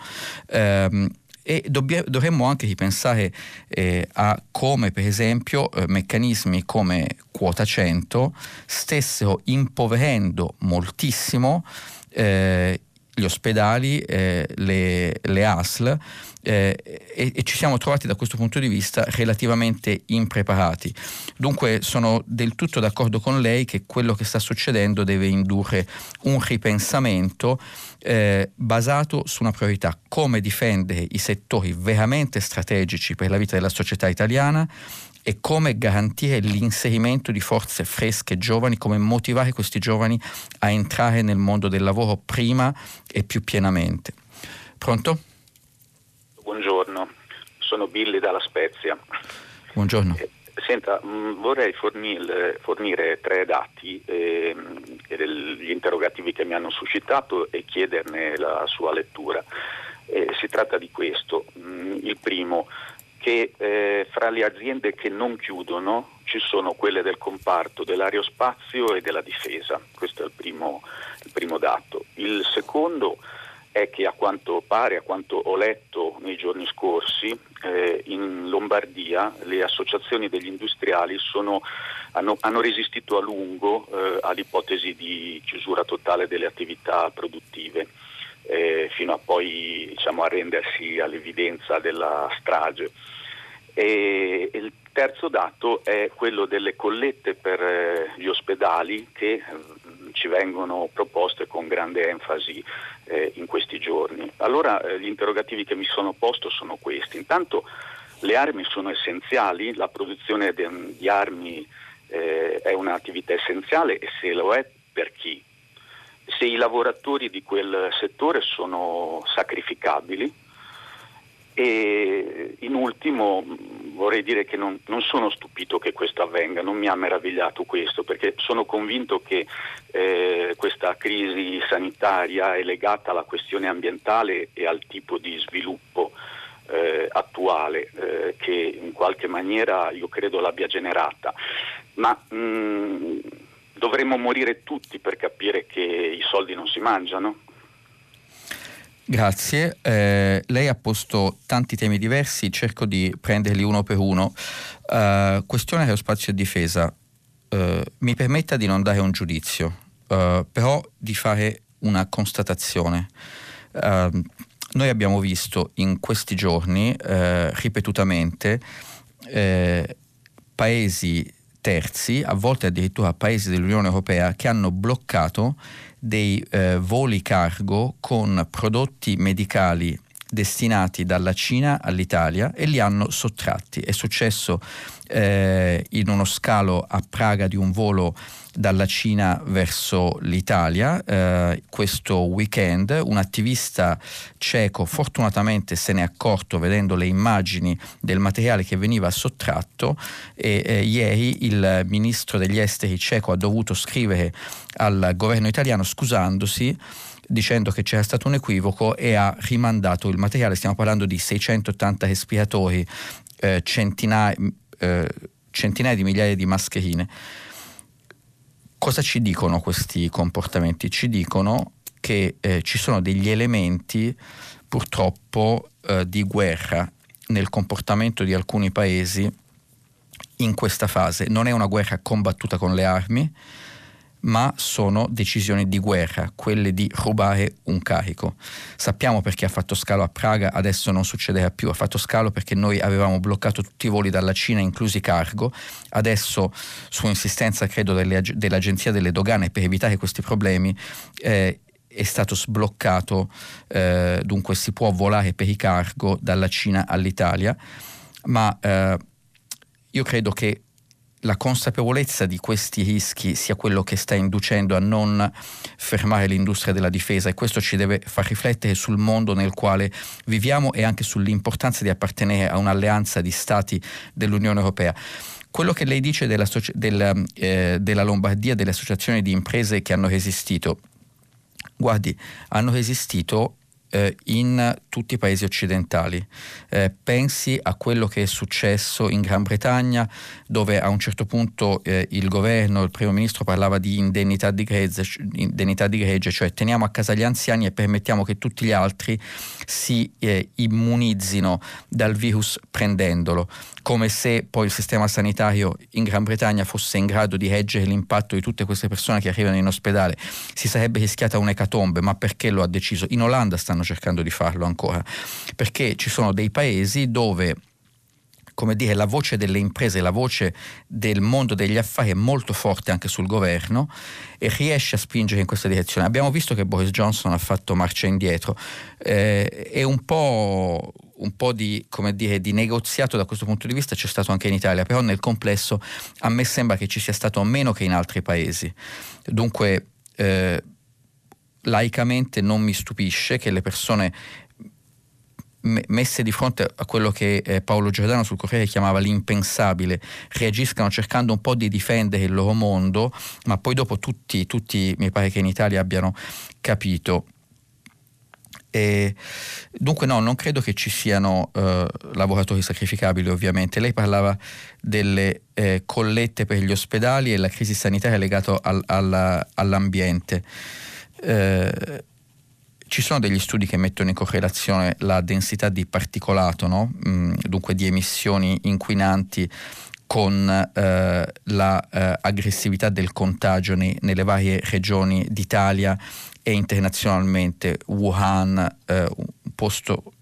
Ehm, e dovremmo anche ripensare eh, a come per esempio eh, meccanismi come quota 100 stessero impoverendo moltissimo eh, gli ospedali, eh, le, le, ASL eh, e, e, ci siamo trovati da questo punto di vista relativamente impreparati. Dunque sono del tutto d'accordo con lei che quello che sta succedendo deve indurre un ripensamento eh, basato su una priorità, come difendere i settori veramente strategici per la vita della società italiana e come garantire l'inserimento di forze fresche giovani, come motivare questi giovani a entrare nel mondo del lavoro prima e più pienamente. Pronto? Buongiorno, sono Billy dalla Spezia. Buongiorno. Eh, senta, mh, mm, vorrei fornire, fornire, tre dati eh, degli interrogativi che mi hanno suscitato e chiederne la sua lettura. Eh, si tratta di questo. Mh, mm, il primo, che eh, fra le aziende che non chiudono ci sono quelle del comparto dell'aerospazio e della difesa, questo è il primo, il primo dato. Il secondo è che a quanto pare, a quanto ho letto nei giorni scorsi, eh, in Lombardia le associazioni degli industriali sono, hanno, hanno, resistito a lungo eh, all'ipotesi di chiusura totale delle attività produttive. Eh, fino a poi diciamo, arrendersi all'evidenza della strage. E il terzo dato è quello delle collette per eh, gli ospedali che mm, ci vengono proposte con grande enfasi eh, in questi giorni. Allora eh, gli interrogativi che mi sono posto sono questi. Intanto le armi sono essenziali, la produzione di armi è un'attività essenziale e se lo è per chi? Se i lavoratori di quel settore sono sacrificabili, e in ultimo vorrei dire che non, non, sono stupito che questo avvenga, non mi ha meravigliato questo, perché sono convinto che eh, questa crisi sanitaria è legata alla questione ambientale e al tipo di sviluppo eh, attuale eh, che in qualche maniera io credo l'abbia generata. Ma mh, dovremmo morire tutti per capire che i soldi non si mangiano? Grazie, eh, lei ha posto tanti temi diversi, cerco di prenderli uno per uno. Uh, questione aerospazio e difesa, uh, mi permetta di non dare un giudizio, uh, però di fare una constatazione. noi abbiamo visto in questi giorni ripetutamente paesi terzi, a volte addirittura paesi dell'Unione Europea, che hanno bloccato dei eh, voli cargo con prodotti medicali destinati dalla Cina all'Italia e li hanno sottratti. È successo eh, in uno scalo a Praga di un volo dalla Cina verso l'Italia eh, questo weekend. Un attivista ceco fortunatamente se n'è accorto vedendo le immagini del materiale che veniva sottratto e eh, ieri il ministro degli esteri ceco ha dovuto scrivere al governo italiano scusandosi dicendo che c'era stato un equivoco e ha rimandato il materiale. Stiamo parlando di 680 respiratori, eh, centinaia, eh, centinaia di migliaia di mascherine. Cosa ci dicono questi comportamenti? Ci dicono che eh, ci sono degli elementi purtroppo eh, di guerra nel comportamento di alcuni paesi in questa fase. Non è una guerra combattuta con le armi, ma sono decisioni di guerra, quelle di rubare un carico. Sappiamo perché ha fatto scalo a Praga, adesso non succederà più, ha fatto scalo perché noi avevamo bloccato tutti i voli dalla Cina, inclusi cargo, adesso su insistenza credo delle, dell'Agenzia delle Dogane per evitare questi problemi eh, è stato sbloccato, eh, dunque si può volare per i cargo dalla Cina all'Italia, ma eh, io credo che la consapevolezza di questi rischi sia quello che sta inducendo a non fermare l'industria della difesa e questo ci deve far riflettere sul mondo nel quale viviamo e anche sull'importanza di appartenere a un'alleanza di stati dell'Unione Europea. Quello che lei dice della, della, eh, della Lombardia, delle associazioni di imprese che hanno resistito, guardi, hanno resistito in tutti i paesi occidentali. Eh, pensi a quello che è successo in Gran Bretagna, dove a un certo punto eh, il governo, il primo ministro parlava di indennità di, gregge, indennità di gregge, cioè teniamo a casa gli anziani e permettiamo che tutti gli altri si eh, immunizzino dal virus prendendolo, come se poi il sistema sanitario in Gran Bretagna fosse in grado di reggere l'impatto di tutte queste persone che arrivano in ospedale. Si sarebbe rischiata un'ecatombe, ma perché lo ha deciso? In Olanda stanno cercando di farlo ancora, perché ci sono dei paesi dove come dire, la voce delle imprese, la voce del mondo degli affari è molto forte anche sul governo e riesce a spingere in questa direzione. Abbiamo visto che Boris Johnson ha fatto marcia indietro eh, e un po', un po di, dire, di, negoziato da questo punto di vista c'è stato anche in Italia, però nel complesso a me sembra che ci sia stato meno che in altri paesi. Dunque eh, laicamente non mi stupisce che le persone messe di fronte a quello che eh, Paolo Giordano sul Corriere chiamava l'impensabile, reagiscano cercando un po' di difendere il loro mondo, ma poi dopo tutti, tutti mi pare che in Italia abbiano capito. E dunque no, non credo che ci siano uh, lavoratori sacrificabili ovviamente. Lei parlava delle eh, collette per gli ospedali e la crisi sanitaria legata al, al, all'ambiente. Eh, ci sono degli studi che mettono in correlazione la densità di particolato, no? mm, dunque di emissioni inquinanti con eh, l'aggressività la, eh, del contagio nei, nelle varie regioni d'Italia e internazionalmente. Wuhan, eh, un posto,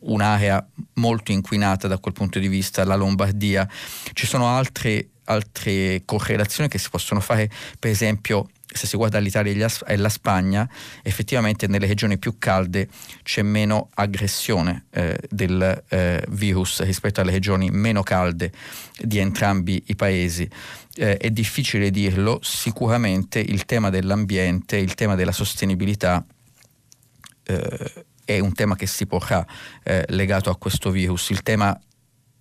un'area molto inquinata da quel punto di vista, la Lombardia. Ci sono altre, altre correlazioni che si possono fare, per esempio se si guarda l'Italia e la Spagna, effettivamente nelle regioni più calde c'è meno aggressione eh, del eh, virus rispetto alle regioni meno calde di entrambi i paesi. Eh, è difficile dirlo, sicuramente il tema dell'ambiente, il tema della sostenibilità eh, è un tema che si porrà eh, legato a questo virus. Il tema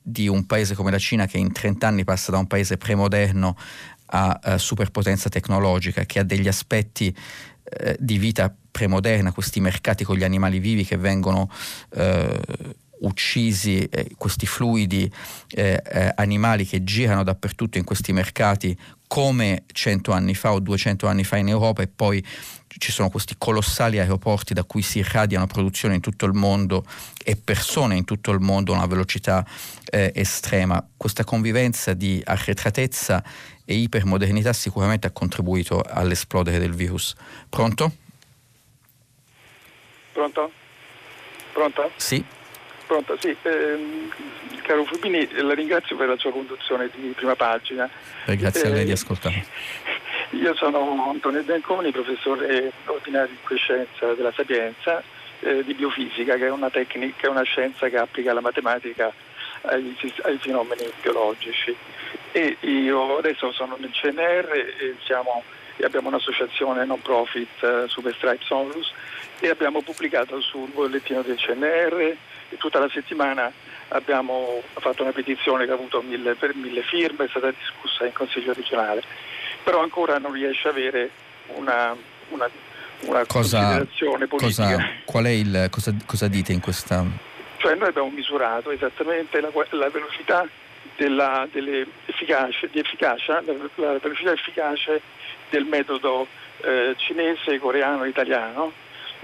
di un paese come la Cina che in 30 anni passa da un paese premoderno a uh, superpotenza tecnologica, che ha degli aspetti uh, di vita premoderna, questi mercati con gli animali vivi che vengono uh, uccisi, eh, questi fluidi eh, eh, animali che girano dappertutto in questi mercati come 100 anni fa o 200 anni fa in Europa e poi ci sono questi colossali aeroporti da cui si irradiano produzioni in tutto il mondo e persone in tutto il mondo a una velocità eh, estrema. Questa convivenza di arretratezza e ipermodernità sicuramente ha contribuito all'esplodere del virus. Pronto? Pronto? Pronto? Sì. Pronto, sì. Eh, caro Fubini, la ringrazio per la sua conduzione di prima pagina. Eh, grazie a lei di ascoltare. Io sono Antonio Denconi, professore ordinario di scienza della Sapienza eh, di biofisica, che è una tecnica, una scienza che applica la matematica ai, ai fenomeni biologici. E io adesso sono nel CNR e, siamo, e abbiamo un'associazione non profit uh, Super Stripes Onlus e abbiamo pubblicato sul bollettino del CNR e tutta la settimana abbiamo fatto una petizione che ha avuto mille, per mille firme, è stata discussa in Consiglio regionale, però ancora non riesce ad avere una, una, una cosa, considerazione politica. Cosa, qual è il, cosa, cosa dite in questa cioè noi abbiamo misurato esattamente la, la velocità della, di efficacia, la, la, velocità efficace del metodo eh, cinese, coreano, italiano,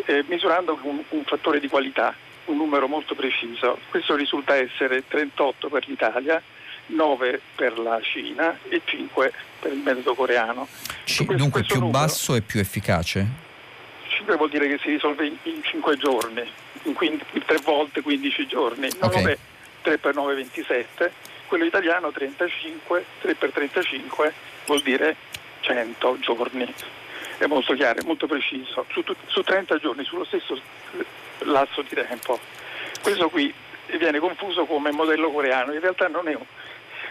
eh, misurando un, un fattore di qualità, un numero molto preciso. Questo risulta essere 38 per l'Italia, 9 per la Cina e 5 per il metodo coreano. C- questo, dunque questo più numero, basso e più efficace? 5 vuol dire che si risolve in, in 5 giorni, in, quindi, in 3 volte 15 giorni, 9 okay. 3 per 9 27, quello italiano 35, 3 per 35 vuol dire 100 giorni. È molto chiaro, è molto preciso, su, su 30 giorni, sullo stesso lasso di tempo. Questo qui viene confuso come modello coreano, in realtà non è un,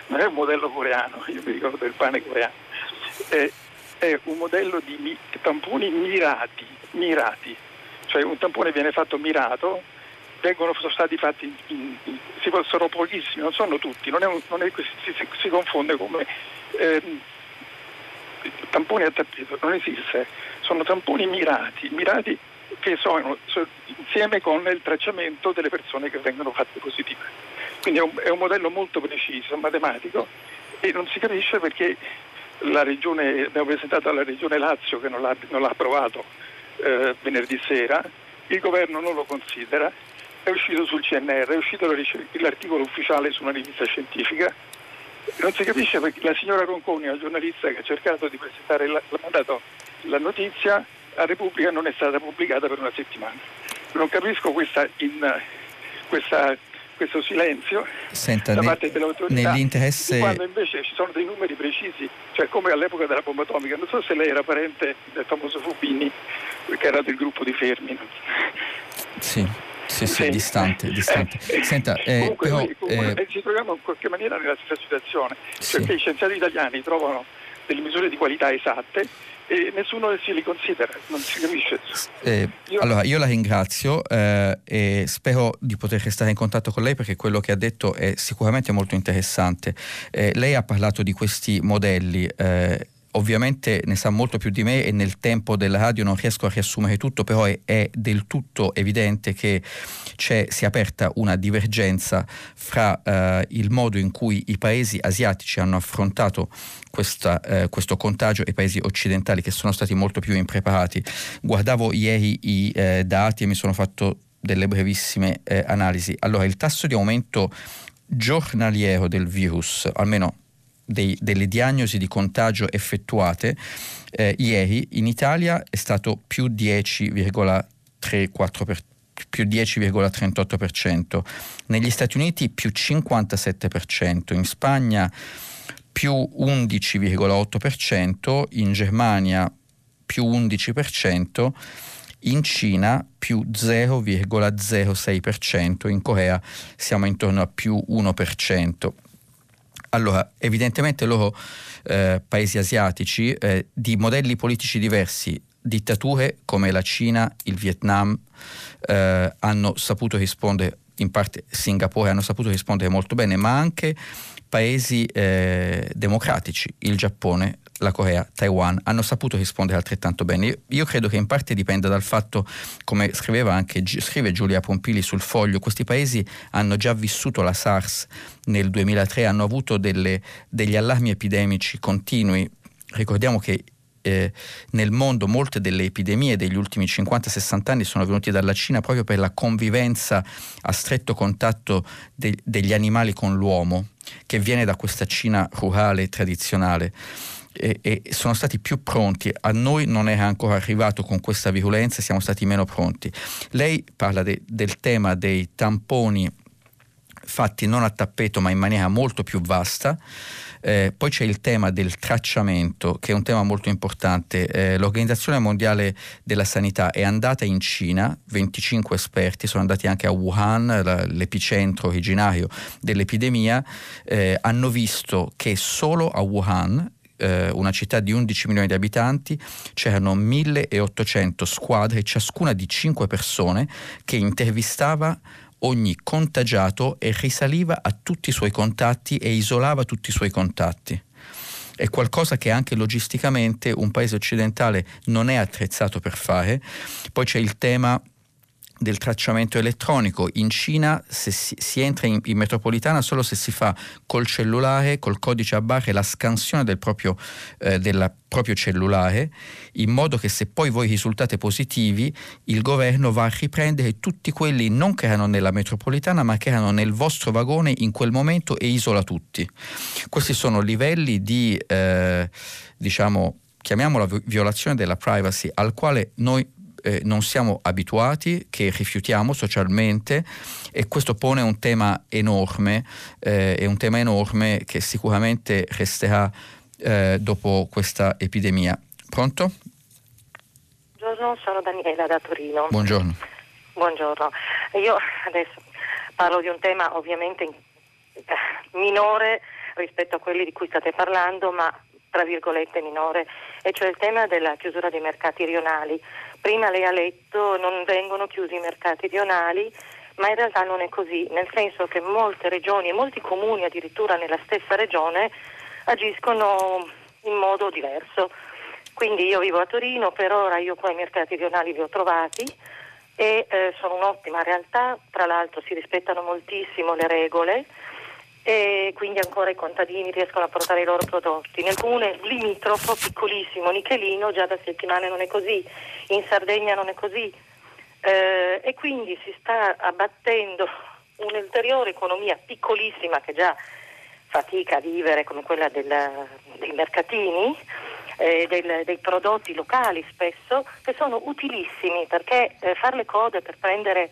non è un modello coreano, io mi ricordo del pane coreano, è, è un modello di mi, tamponi mirati, mirati, cioè un tampone viene fatto mirato, vengono, sono stati fatti, in, in, si possono pochissimi, non sono tutti, non è un, non è, si, si, si, confonde come eh, tamponi a tappeto, non esiste, sono tamponi mirati, mirati che sono, insieme con il tracciamento delle persone che vengono fatte positive. Quindi è un, è un modello molto preciso, matematico e non si capisce perché la regione, abbiamo presentato alla regione Lazio che non l'ha, non l'ha approvato eh, venerdì sera, il governo non lo considera, è uscito sul CNR, è uscito l'articolo ufficiale su una rivista scientifica, non si capisce perché la signora Ronconi, la giornalista che ha cercato di presentare, l'ha mandato la notizia, a Repubblica non è stata pubblicata per una settimana. Non capisco questa, in, questa, questo silenzio Senta, da parte dell'autorità nell'interesse... quando invece ci sono dei numeri precisi, cioè come all'epoca della bomba atomica. Non so se lei era parente del famoso Fubini, che era del gruppo di Fermi. Sì. Sì, sì, sì, distante, distante. Eh, Senta, eh, comunque, però, comunque, eh, ci troviamo in qualche maniera nella stessa situazione, sì. che i scienziati italiani trovano delle misure di qualità esatte e nessuno si li considera, non si capisce. Eh, io... Allora, io la ringrazio eh, e spero di poter restare in contatto con lei perché quello che ha detto è sicuramente molto interessante. Eh, lei ha parlato di questi modelli eh, ovviamente ne sa molto più di me e nel tempo della radio non riesco a riassumere tutto, però è, è del tutto evidente che si è aperta una divergenza fra eh, il modo in cui i paesi asiatici hanno affrontato questa, eh, questo contagio e i paesi occidentali che sono stati molto più impreparati. Guardavo ieri i eh, dati e mi sono fatto delle brevissime eh, analisi. Allora, il tasso di aumento giornaliero del virus, almeno dei, delle diagnosi di contagio effettuate eh, ieri in Italia è stato più 10,34%. Più 10,38%, negli Stati Uniti più 57%, in Spagna più 11,8%, in Germania più 11%, in Cina più 0,06%, in Corea siamo intorno a più 1%. Allora, evidentemente loro eh, paesi asiatici eh, di modelli politici diversi, dittature come la Cina, il Vietnam, eh, hanno saputo rispondere, in parte Singapore hanno saputo rispondere molto bene, ma anche paesi eh, democratici, il Giappone, la Corea, Taiwan hanno saputo rispondere altrettanto bene. Io, credo che in parte dipenda dal fatto, come scriveva anche scrive Giulia Pompili sul foglio, questi paesi hanno già vissuto la SARS nel 2003, hanno avuto delle, degli allarmi epidemici continui. Ricordiamo che eh, nel mondo molte delle epidemie degli ultimi 50-60 anni sono venute dalla Cina proprio per la convivenza a stretto contatto de- degli animali con l'uomo, che viene da questa Cina rurale tradizionale e, e, sono stati più pronti. A noi non è ancora arrivato con questa virulenza, siamo stati meno pronti. Lei parla de, del tema dei tamponi fatti non a tappeto ma in maniera molto più vasta. Eh, poi c'è il tema del tracciamento, che è un tema molto importante. Eh, L'Organizzazione Mondiale della Sanità è andata in Cina, 25 esperti sono andati anche a Wuhan, la, l'epicentro originario dell'epidemia, eh, hanno visto che solo a Wuhan eh, una città di 11 milioni di abitanti, c'erano 1800 squadre, ciascuna di 5 persone, che intervistava ogni contagiato e risaliva a tutti i suoi contatti e isolava tutti i suoi contatti. È qualcosa che anche logisticamente un paese occidentale non è attrezzato per fare. Poi c'è il tema del tracciamento elettronico. In Cina si, si, entra in, in, metropolitana solo se si fa col cellulare, col codice a barre, la scansione del proprio, eh, della proprio cellulare, in modo che se poi voi risultate positivi, il governo va a riprendere tutti quelli non che erano nella metropolitana, ma che erano nel vostro vagone in quel momento e isola tutti. Questi sono livelli di, eh, diciamo, chiamiamola violazione della privacy, al quale noi eh, non siamo abituati, che rifiutiamo socialmente e questo pone un tema enorme, eh, è un tema enorme che sicuramente resterà eh, dopo questa epidemia. Pronto? Buongiorno, sono Daniela da Torino. Buongiorno. Buongiorno. Io adesso parlo di un tema ovviamente minore rispetto a quelli di cui state parlando, ma tra virgolette minore, e cioè il tema della chiusura dei mercati rionali. Prima lei ha letto non vengono chiusi i mercati rionali, ma in realtà non è così, nel senso che molte regioni e molti comuni addirittura nella stessa regione agiscono in modo diverso. Quindi io vivo a Torino, per ora io qua i mercati rionali li ho trovati e eh, sono un'ottima realtà, tra l'altro si rispettano moltissimo le regole e quindi ancora i contadini riescono a portare i loro prodotti. Nel comune limitrofo, piccolissimo, Nichelino, già da settimane non è così, in Sardegna non è così eh, e quindi si sta abbattendo un'ulteriore economia piccolissima che già fatica a vivere come quella del, dei mercatini, eh, del, dei prodotti locali spesso, che sono utilissimi perché eh, fare le code per prendere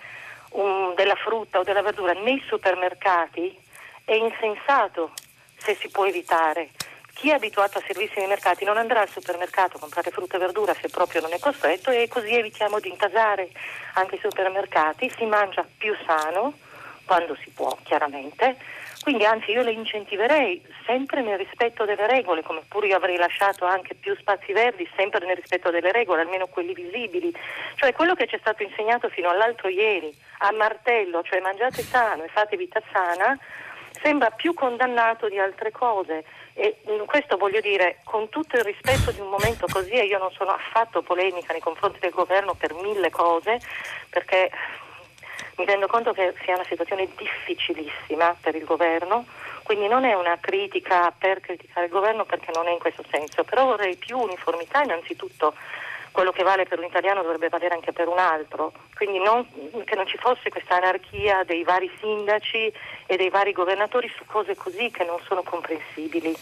un, della frutta o della verdura nei supermercati è insensato se si può evitare. Chi è abituato a servirsi nei mercati non andrà al supermercato a comprare frutta e verdura se proprio non è costretto e così evitiamo di intasare. Anche i supermercati, si mangia più sano quando si può chiaramente, quindi anzi io le incentiverei sempre nel rispetto delle regole, come pure io avrei lasciato anche più spazi verdi, sempre nel rispetto delle regole, almeno quelli visibili, cioè quello che ci è stato insegnato fino all'altro ieri, a martello, cioè mangiate sano e fate vita sana, sembra più condannato di altre cose. E questo voglio dire con tutto il rispetto di un momento così e io non sono affatto polemica nei confronti del governo per mille cose perché mi rendo conto che sia una situazione difficilissima per il governo, quindi non è una critica per criticare il governo perché non è in questo senso, però vorrei più uniformità innanzitutto quello che vale per un italiano dovrebbe valere anche per un altro, quindi non, che non ci fosse questa anarchia dei vari sindaci e dei vari governatori su cose così che non sono comprensibili.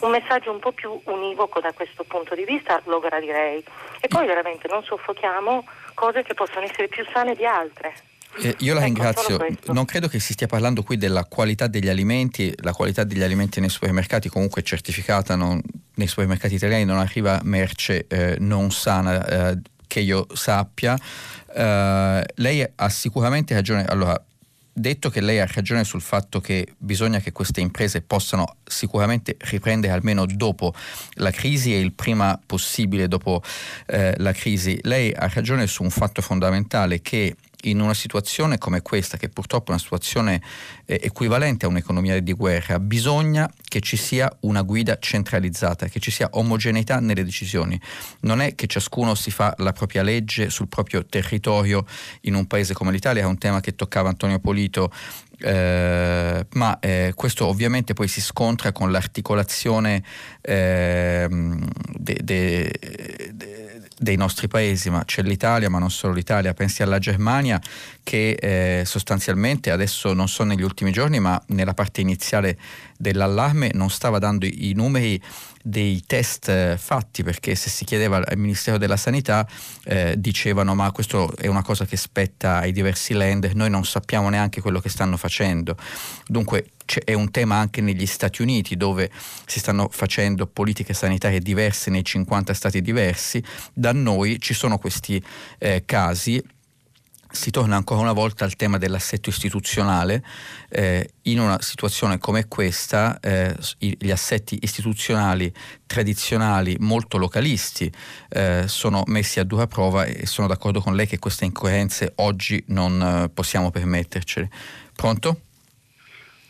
Un messaggio un po' più univoco da questo punto di vista lo gradirei. E poi veramente non soffochiamo cose che possono essere più sane di altre. Eh, io la ecco, ringrazio, non credo che si stia parlando qui della qualità degli alimenti, la qualità degli alimenti nei supermercati comunque è certificata, non, nei supermercati italiani non arriva merce eh, non sana eh, che io sappia. Eh, lei ha sicuramente ragione, allora detto che lei ha ragione sul fatto che bisogna che queste imprese possano sicuramente riprendere almeno dopo la crisi e il prima possibile dopo eh, la crisi, lei ha ragione su un fatto fondamentale che in una situazione come questa, che purtroppo è una situazione eh, equivalente a un'economia di guerra, bisogna che ci sia una guida centralizzata, che ci sia omogeneità nelle decisioni. Non è che ciascuno si fa la propria legge sul proprio territorio in un paese come l'Italia, è un tema che toccava Antonio Polito eh, ma eh, questo ovviamente poi si scontra con l'articolazione eh, de, de, de, dei nostri paesi, ma c'è l'Italia, ma non solo l'Italia, pensi alla Germania che eh, sostanzialmente adesso non so negli ultimi giorni, ma nella parte iniziale dell'allarme non stava dando i, numeri dei test eh, fatti perché se si chiedeva al Ministero della Sanità eh, dicevano ma questo è una cosa che spetta ai diversi land, noi non sappiamo neanche quello che stanno facendo. Dunque è un tema anche negli Stati Uniti dove si stanno facendo politiche sanitarie diverse nei 50 stati diversi, da noi ci sono questi eh, casi si torna ancora una volta al tema dell'assetto istituzionale. Eh, in una situazione come questa, eh, gli assetti istituzionali tradizionali, molto localisti, eh, sono messi a dura prova e sono d'accordo con lei che queste incoerenze oggi non eh, possiamo permettercele. Pronto?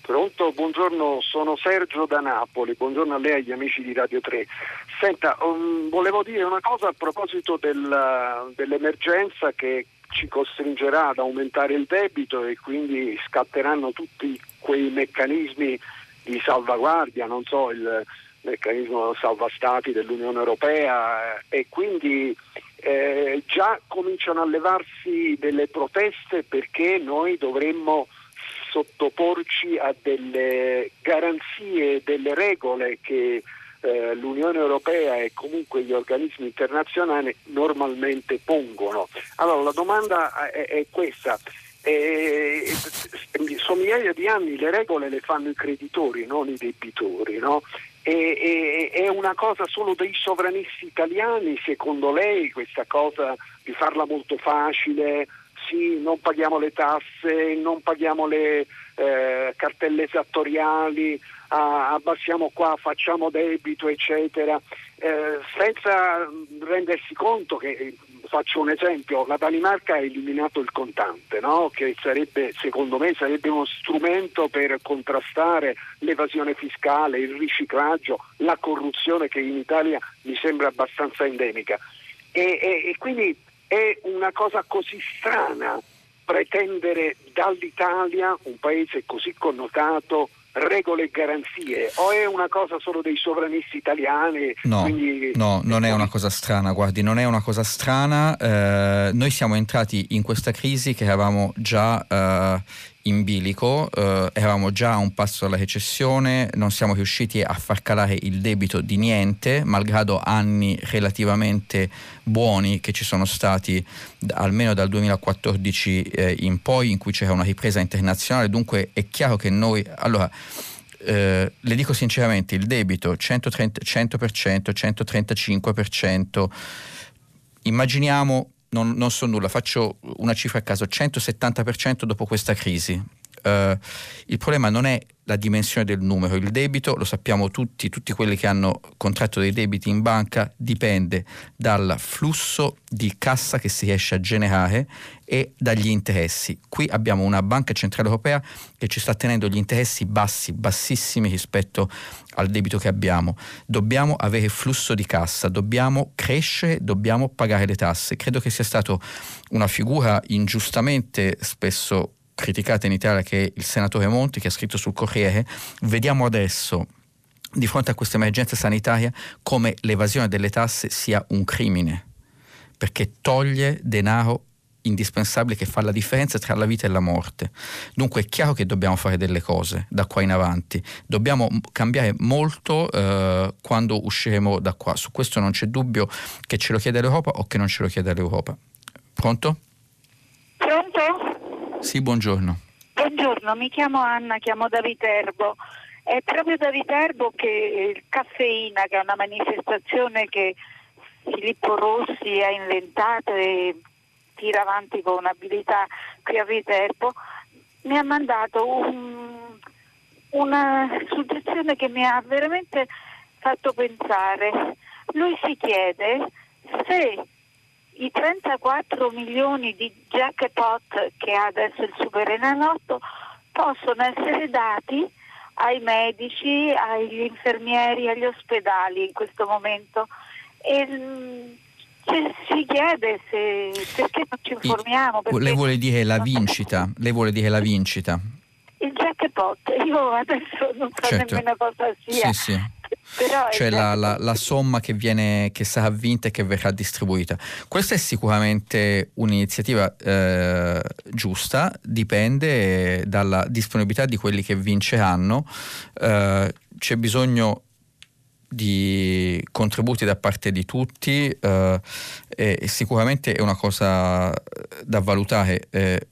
Pronto, buongiorno, sono Sergio da Napoli, buongiorno a lei e agli amici di Radio 3. Senta, um, volevo dire una cosa a proposito del, dell'emergenza che ci costringerà ad aumentare il debito e quindi scatteranno tutti quei meccanismi di salvaguardia, non so, il meccanismo salva stati dell'Unione Europea eh, e quindi eh, già cominciano a levarsi delle proteste perché noi dovremmo sottoporci a delle garanzie, delle regole che eh, l'Unione Europea e comunque gli organismi internazionali normalmente pongono. Allora la domanda è, è questa. Eh, sono migliaia di anni le regole le fanno i creditori, non i debitori. No? E, e, è una cosa solo dei sovranisti italiani, secondo lei, questa cosa di farla molto facile, sì, non paghiamo le tasse, non paghiamo le eh, cartelle esattoriali, ah, abbassiamo qua, facciamo debito, eccetera, eh, senza rendersi conto che, faccio un esempio, la Danimarca ha eliminato il contante, no? che sarebbe, secondo me sarebbe uno strumento per contrastare l'evasione fiscale, il riciclaggio, la corruzione che in Italia mi sembra abbastanza endemica. e, e, e quindi è una cosa così strana pretendere dall'Italia, un paese così connotato, regole e garanzie o è una cosa solo dei sovranisti italiani? No, quindi... no non è una cosa strana, guardi, non è una cosa strana. Eh, noi siamo entrati in questa crisi che avevamo già eh, in bilico, eh, eravamo già a un passo dalla recessione, non siamo riusciti a far calare il debito di niente, malgrado anni relativamente buoni che ci sono stati almeno dal 2014 eh, in poi, in cui c'era una ripresa internazionale, dunque è chiaro che noi... Allora, eh, le dico sinceramente, il debito 130, 100%, 135%, immaginiamo non, non so nulla, faccio una cifra a caso, 170% dopo questa crisi. Uh, il problema non è la dimensione del numero, il debito, lo sappiamo tutti, tutti quelli che hanno contratto dei debiti in banca, dipende dal flusso di cassa che si riesce a generare e dagli interessi. Qui abbiamo una banca centrale europea che ci sta tenendo gli interessi bassi, bassissimi rispetto al debito che abbiamo. Dobbiamo avere flusso di cassa, dobbiamo crescere, dobbiamo pagare le tasse. Credo che sia stata una figura ingiustamente spesso criticata in Italia che è il senatore Monti che ha scritto sul Corriere. Vediamo adesso di fronte a questa emergenza sanitaria come l'evasione delle tasse sia un crimine perché toglie denaro indispensabile che fa la differenza tra la vita e la morte. Dunque è chiaro che dobbiamo fare delle cose da qua in avanti, dobbiamo cambiare molto eh, quando usciremo da qua, su questo non c'è dubbio che ce lo chiede l'Europa o che non ce lo chiede l'Europa. Pronto? Pronto? Sì, buongiorno. Buongiorno, mi chiamo Anna, chiamo da Viterbo. È proprio da Viterbo che il Caffeina, che è una manifestazione che Filippo Rossi ha inventato e tira avanti con abilità qui a Viterbo, mi ha mandato un, una suggestione che mi ha veramente fatto pensare. Lui si chiede se i 34 milioni di jackpot che ha adesso il Super Enalotto possono essere dati ai medici, agli infermieri, agli ospedali in questo momento. E, mm, si chiede se, perché non ci informiamo. Lei vuole dire la vincita? Lei vuole dire la vincita? Il jackpot, io adesso non so certo. nemmeno cosa sia. Sì, sì. Cioè la, la, la, somma che, viene, che sarà vinta e che verrà distribuita. Questa è sicuramente un'iniziativa eh, giusta, dipende dalla disponibilità di quelli che vinceranno. Eh, c'è bisogno di contributi da parte di tutti eh, e sicuramente è una cosa da valutare. Eh,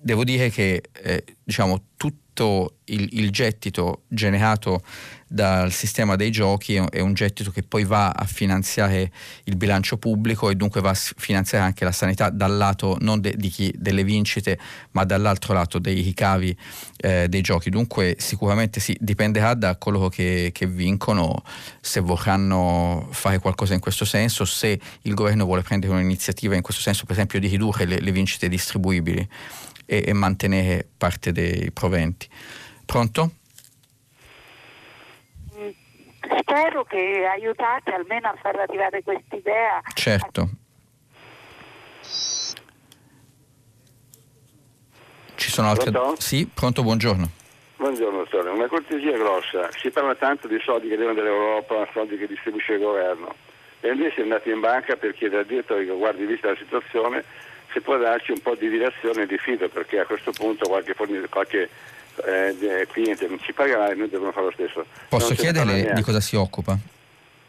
devo dire che eh, diciamo, tutto il, il gettito generato dal sistema dei giochi è un gettito che poi va a finanziare il bilancio pubblico e dunque va a finanziare anche la sanità dal lato non de, chi, delle vincite ma dall'altro lato dei ricavi eh, dei giochi. Dunque sicuramente sì, dipenderà da coloro che, che vincono se vorranno fare qualcosa in questo senso, se il governo vuole prendere un'iniziativa in questo senso per esempio di ridurre le, le vincite distribuibili e, e mantenere parte dei proventi. Pronto? spero che aiutate almeno a far arrivare quest'idea. Certo. sono altre... Pronto? Sì, pronto, buongiorno. Buongiorno dottore, una cortesia grossa. Si parla tanto di soldi che arrivano dall'Europa, soldi che distribuisce il governo. E invece andate in banca per chiedere al direttore che guardi vista la situazione se può darci un po' di direzione e di fido, perché a questo punto qualche, fornitore, qualche eh, cliente non ci pagherà e noi dobbiamo fare lo stesso. Posso Non chiederle di cosa si occupa?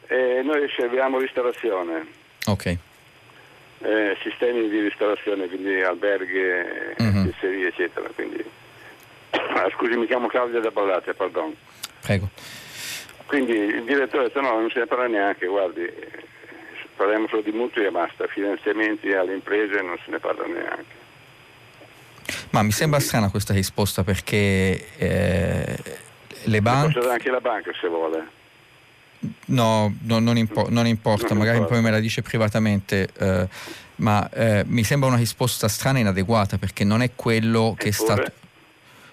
Eh, noi serviamo ristorazione, Ok. eh, sistemi di ristorazione, quindi alberghi, Mhm. pizzerie, eccetera. Quindi... Ah, scusi, mi chiamo Claudia da Ballate, pardon. Prego. Quindi il direttore ha detto no, non se ne parla neanche, guardi, eh, parliamo solo di mutui e basta, finanziamenti alle imprese non se ne parla neanche. Ma mi sembra strana questa risposta perché eh, le banche... Dare anche la banca se vuole. No, no, non, impo- non importa, Non magari importa. poi me la dice privatamente, eh, ma eh, mi sembra una risposta strana e inadeguata perché non è quello che è Eppure? stato...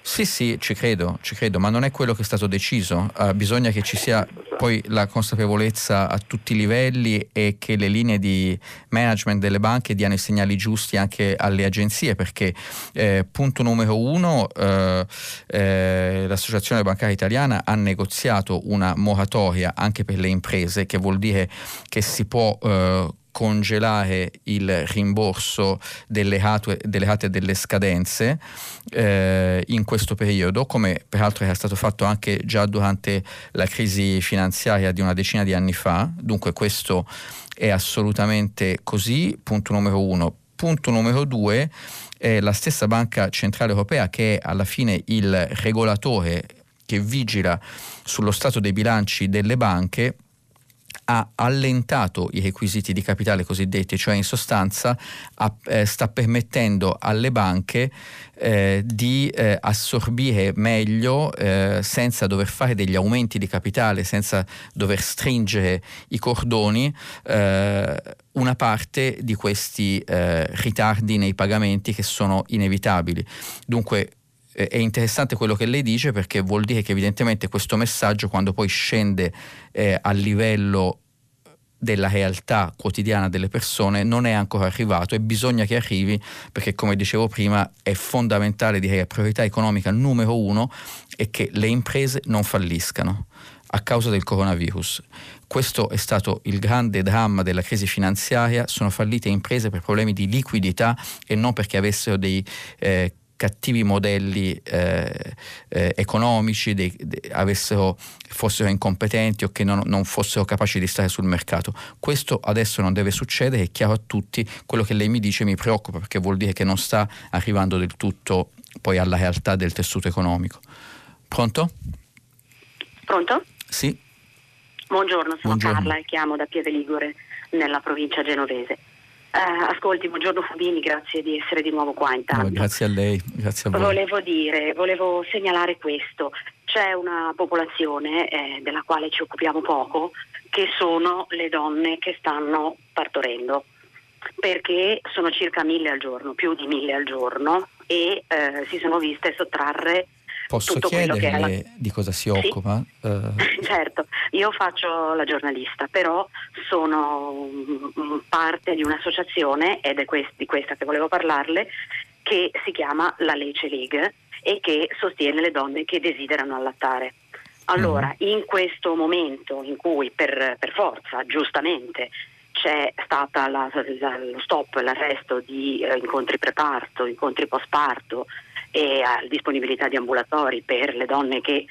Sì, sì, ci credo, ci credo, ma non è quello che è stato deciso. Eh, bisogna che ci sia poi la consapevolezza a tutti i livelli e che le linee di management delle banche diano i segnali giusti anche alle agenzie, perché eh, punto numero uno, eh, eh, l'Associazione Bancaria Italiana ha negoziato una moratoria anche per le imprese, che vuol dire che si può... congelare il rimborso delle rate, delle rate delle scadenze eh, in questo periodo, come peraltro era stato fatto anche già durante la crisi finanziaria di una decina di anni fa. Dunque questo è assolutamente così, punto numero uno. Punto numero due, è la stessa Banca Centrale Europea che è alla fine il regolatore che vigila sullo stato dei bilanci delle banche ha allentato i requisiti di capitale cosiddetti, cioè in sostanza ha- eh, sta permettendo alle banche eh, di eh, assorbire meglio eh, senza dover fare degli aumenti di capitale, senza dover stringere i cordoni eh, una parte di questi eh, ritardi nei pagamenti che sono inevitabili. Dunque è interessante quello che lei dice perché vuol dire che evidentemente questo messaggio quando poi scende eh, a livello della realtà quotidiana delle persone non è ancora arrivato e bisogna che arrivi perché come dicevo prima è fondamentale direi la priorità economica numero uno è che le imprese non falliscano a causa del coronavirus. Questo è stato il grande dramma della crisi finanziaria, sono fallite imprese per problemi di liquidità e non perché avessero dei eh, cattivi modelli eh, eh, economici, dei- de- avessero, fossero incompetenti o che non, non fossero capaci di stare sul mercato. Questo adesso non deve succedere, è chiaro a tutti, quello che lei mi dice mi preoccupa perché vuol dire che non sta arrivando del tutto poi alla realtà del tessuto economico. Pronto? Pronto? Sì, Buongiorno, sono Buongiorno. Carla e chiamo da Pieve Ligure, nella provincia genovese. Eh, ascolti, buongiorno Fubini, grazie di essere di nuovo qua no, intanto. grazie a lei, grazie a voi. Volevo dire, volevo segnalare questo. C'è una popolazione eh, della quale ci occupiamo poco, che sono le donne che stanno partorendo, perché sono circa mille al giorno, più di mille al giorno, e eh, si sono viste sottrarre Posso tutto quello che è la- di cosa si occupa? Eh, Certo, io faccio la giornalista, però sono mm, parte di un'associazione, ed è quest- di questa che volevo parlarle, che si chiama la Lece League e che sostiene le donne che desiderano allattare. Allora, in questo momento in cui per, per forza, giustamente, c'è la- lo stop, l'arresto di eh, incontri preparto, incontri postparto e eh, disponibilità di ambulatori per le donne che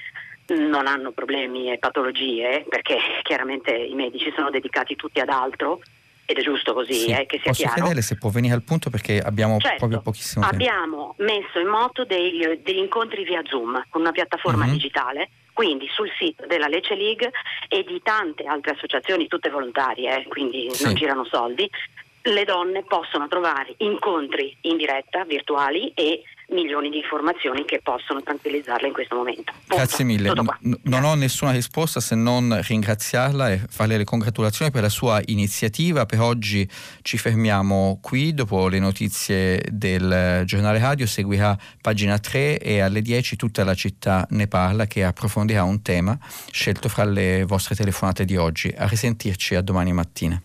non hanno problemi e patologie, perché chiaramente i medici sono dedicati tutti ad altro ed è giusto così, sì. eh, che sia Posso chiaro. chiederle se può venire al punto perché abbiamo Certo, proprio pochissimo tempo. Abbiamo messo in moto degli, degli incontri via Zoom con una piattaforma Mhm. digitale, quindi sul sito della Lecce League e di tante altre associazioni, tutte volontarie, eh, quindi Sì. non girano soldi, le donne possono trovare incontri in diretta, virtuali e milioni di informazioni che possono tranquillizzarle in questo momento. Punto. Grazie mille. Tutto qua. N- non ho nessuna risposta se non ringraziarla e farle le congratulazioni per la sua iniziativa. Per oggi ci fermiamo qui. Dopo le notizie del giornale radio seguirà pagina 3 e alle 10 tutta la città ne parla che approfondirà un tema scelto fra le vostre telefonate di oggi. A risentirci a domani mattina.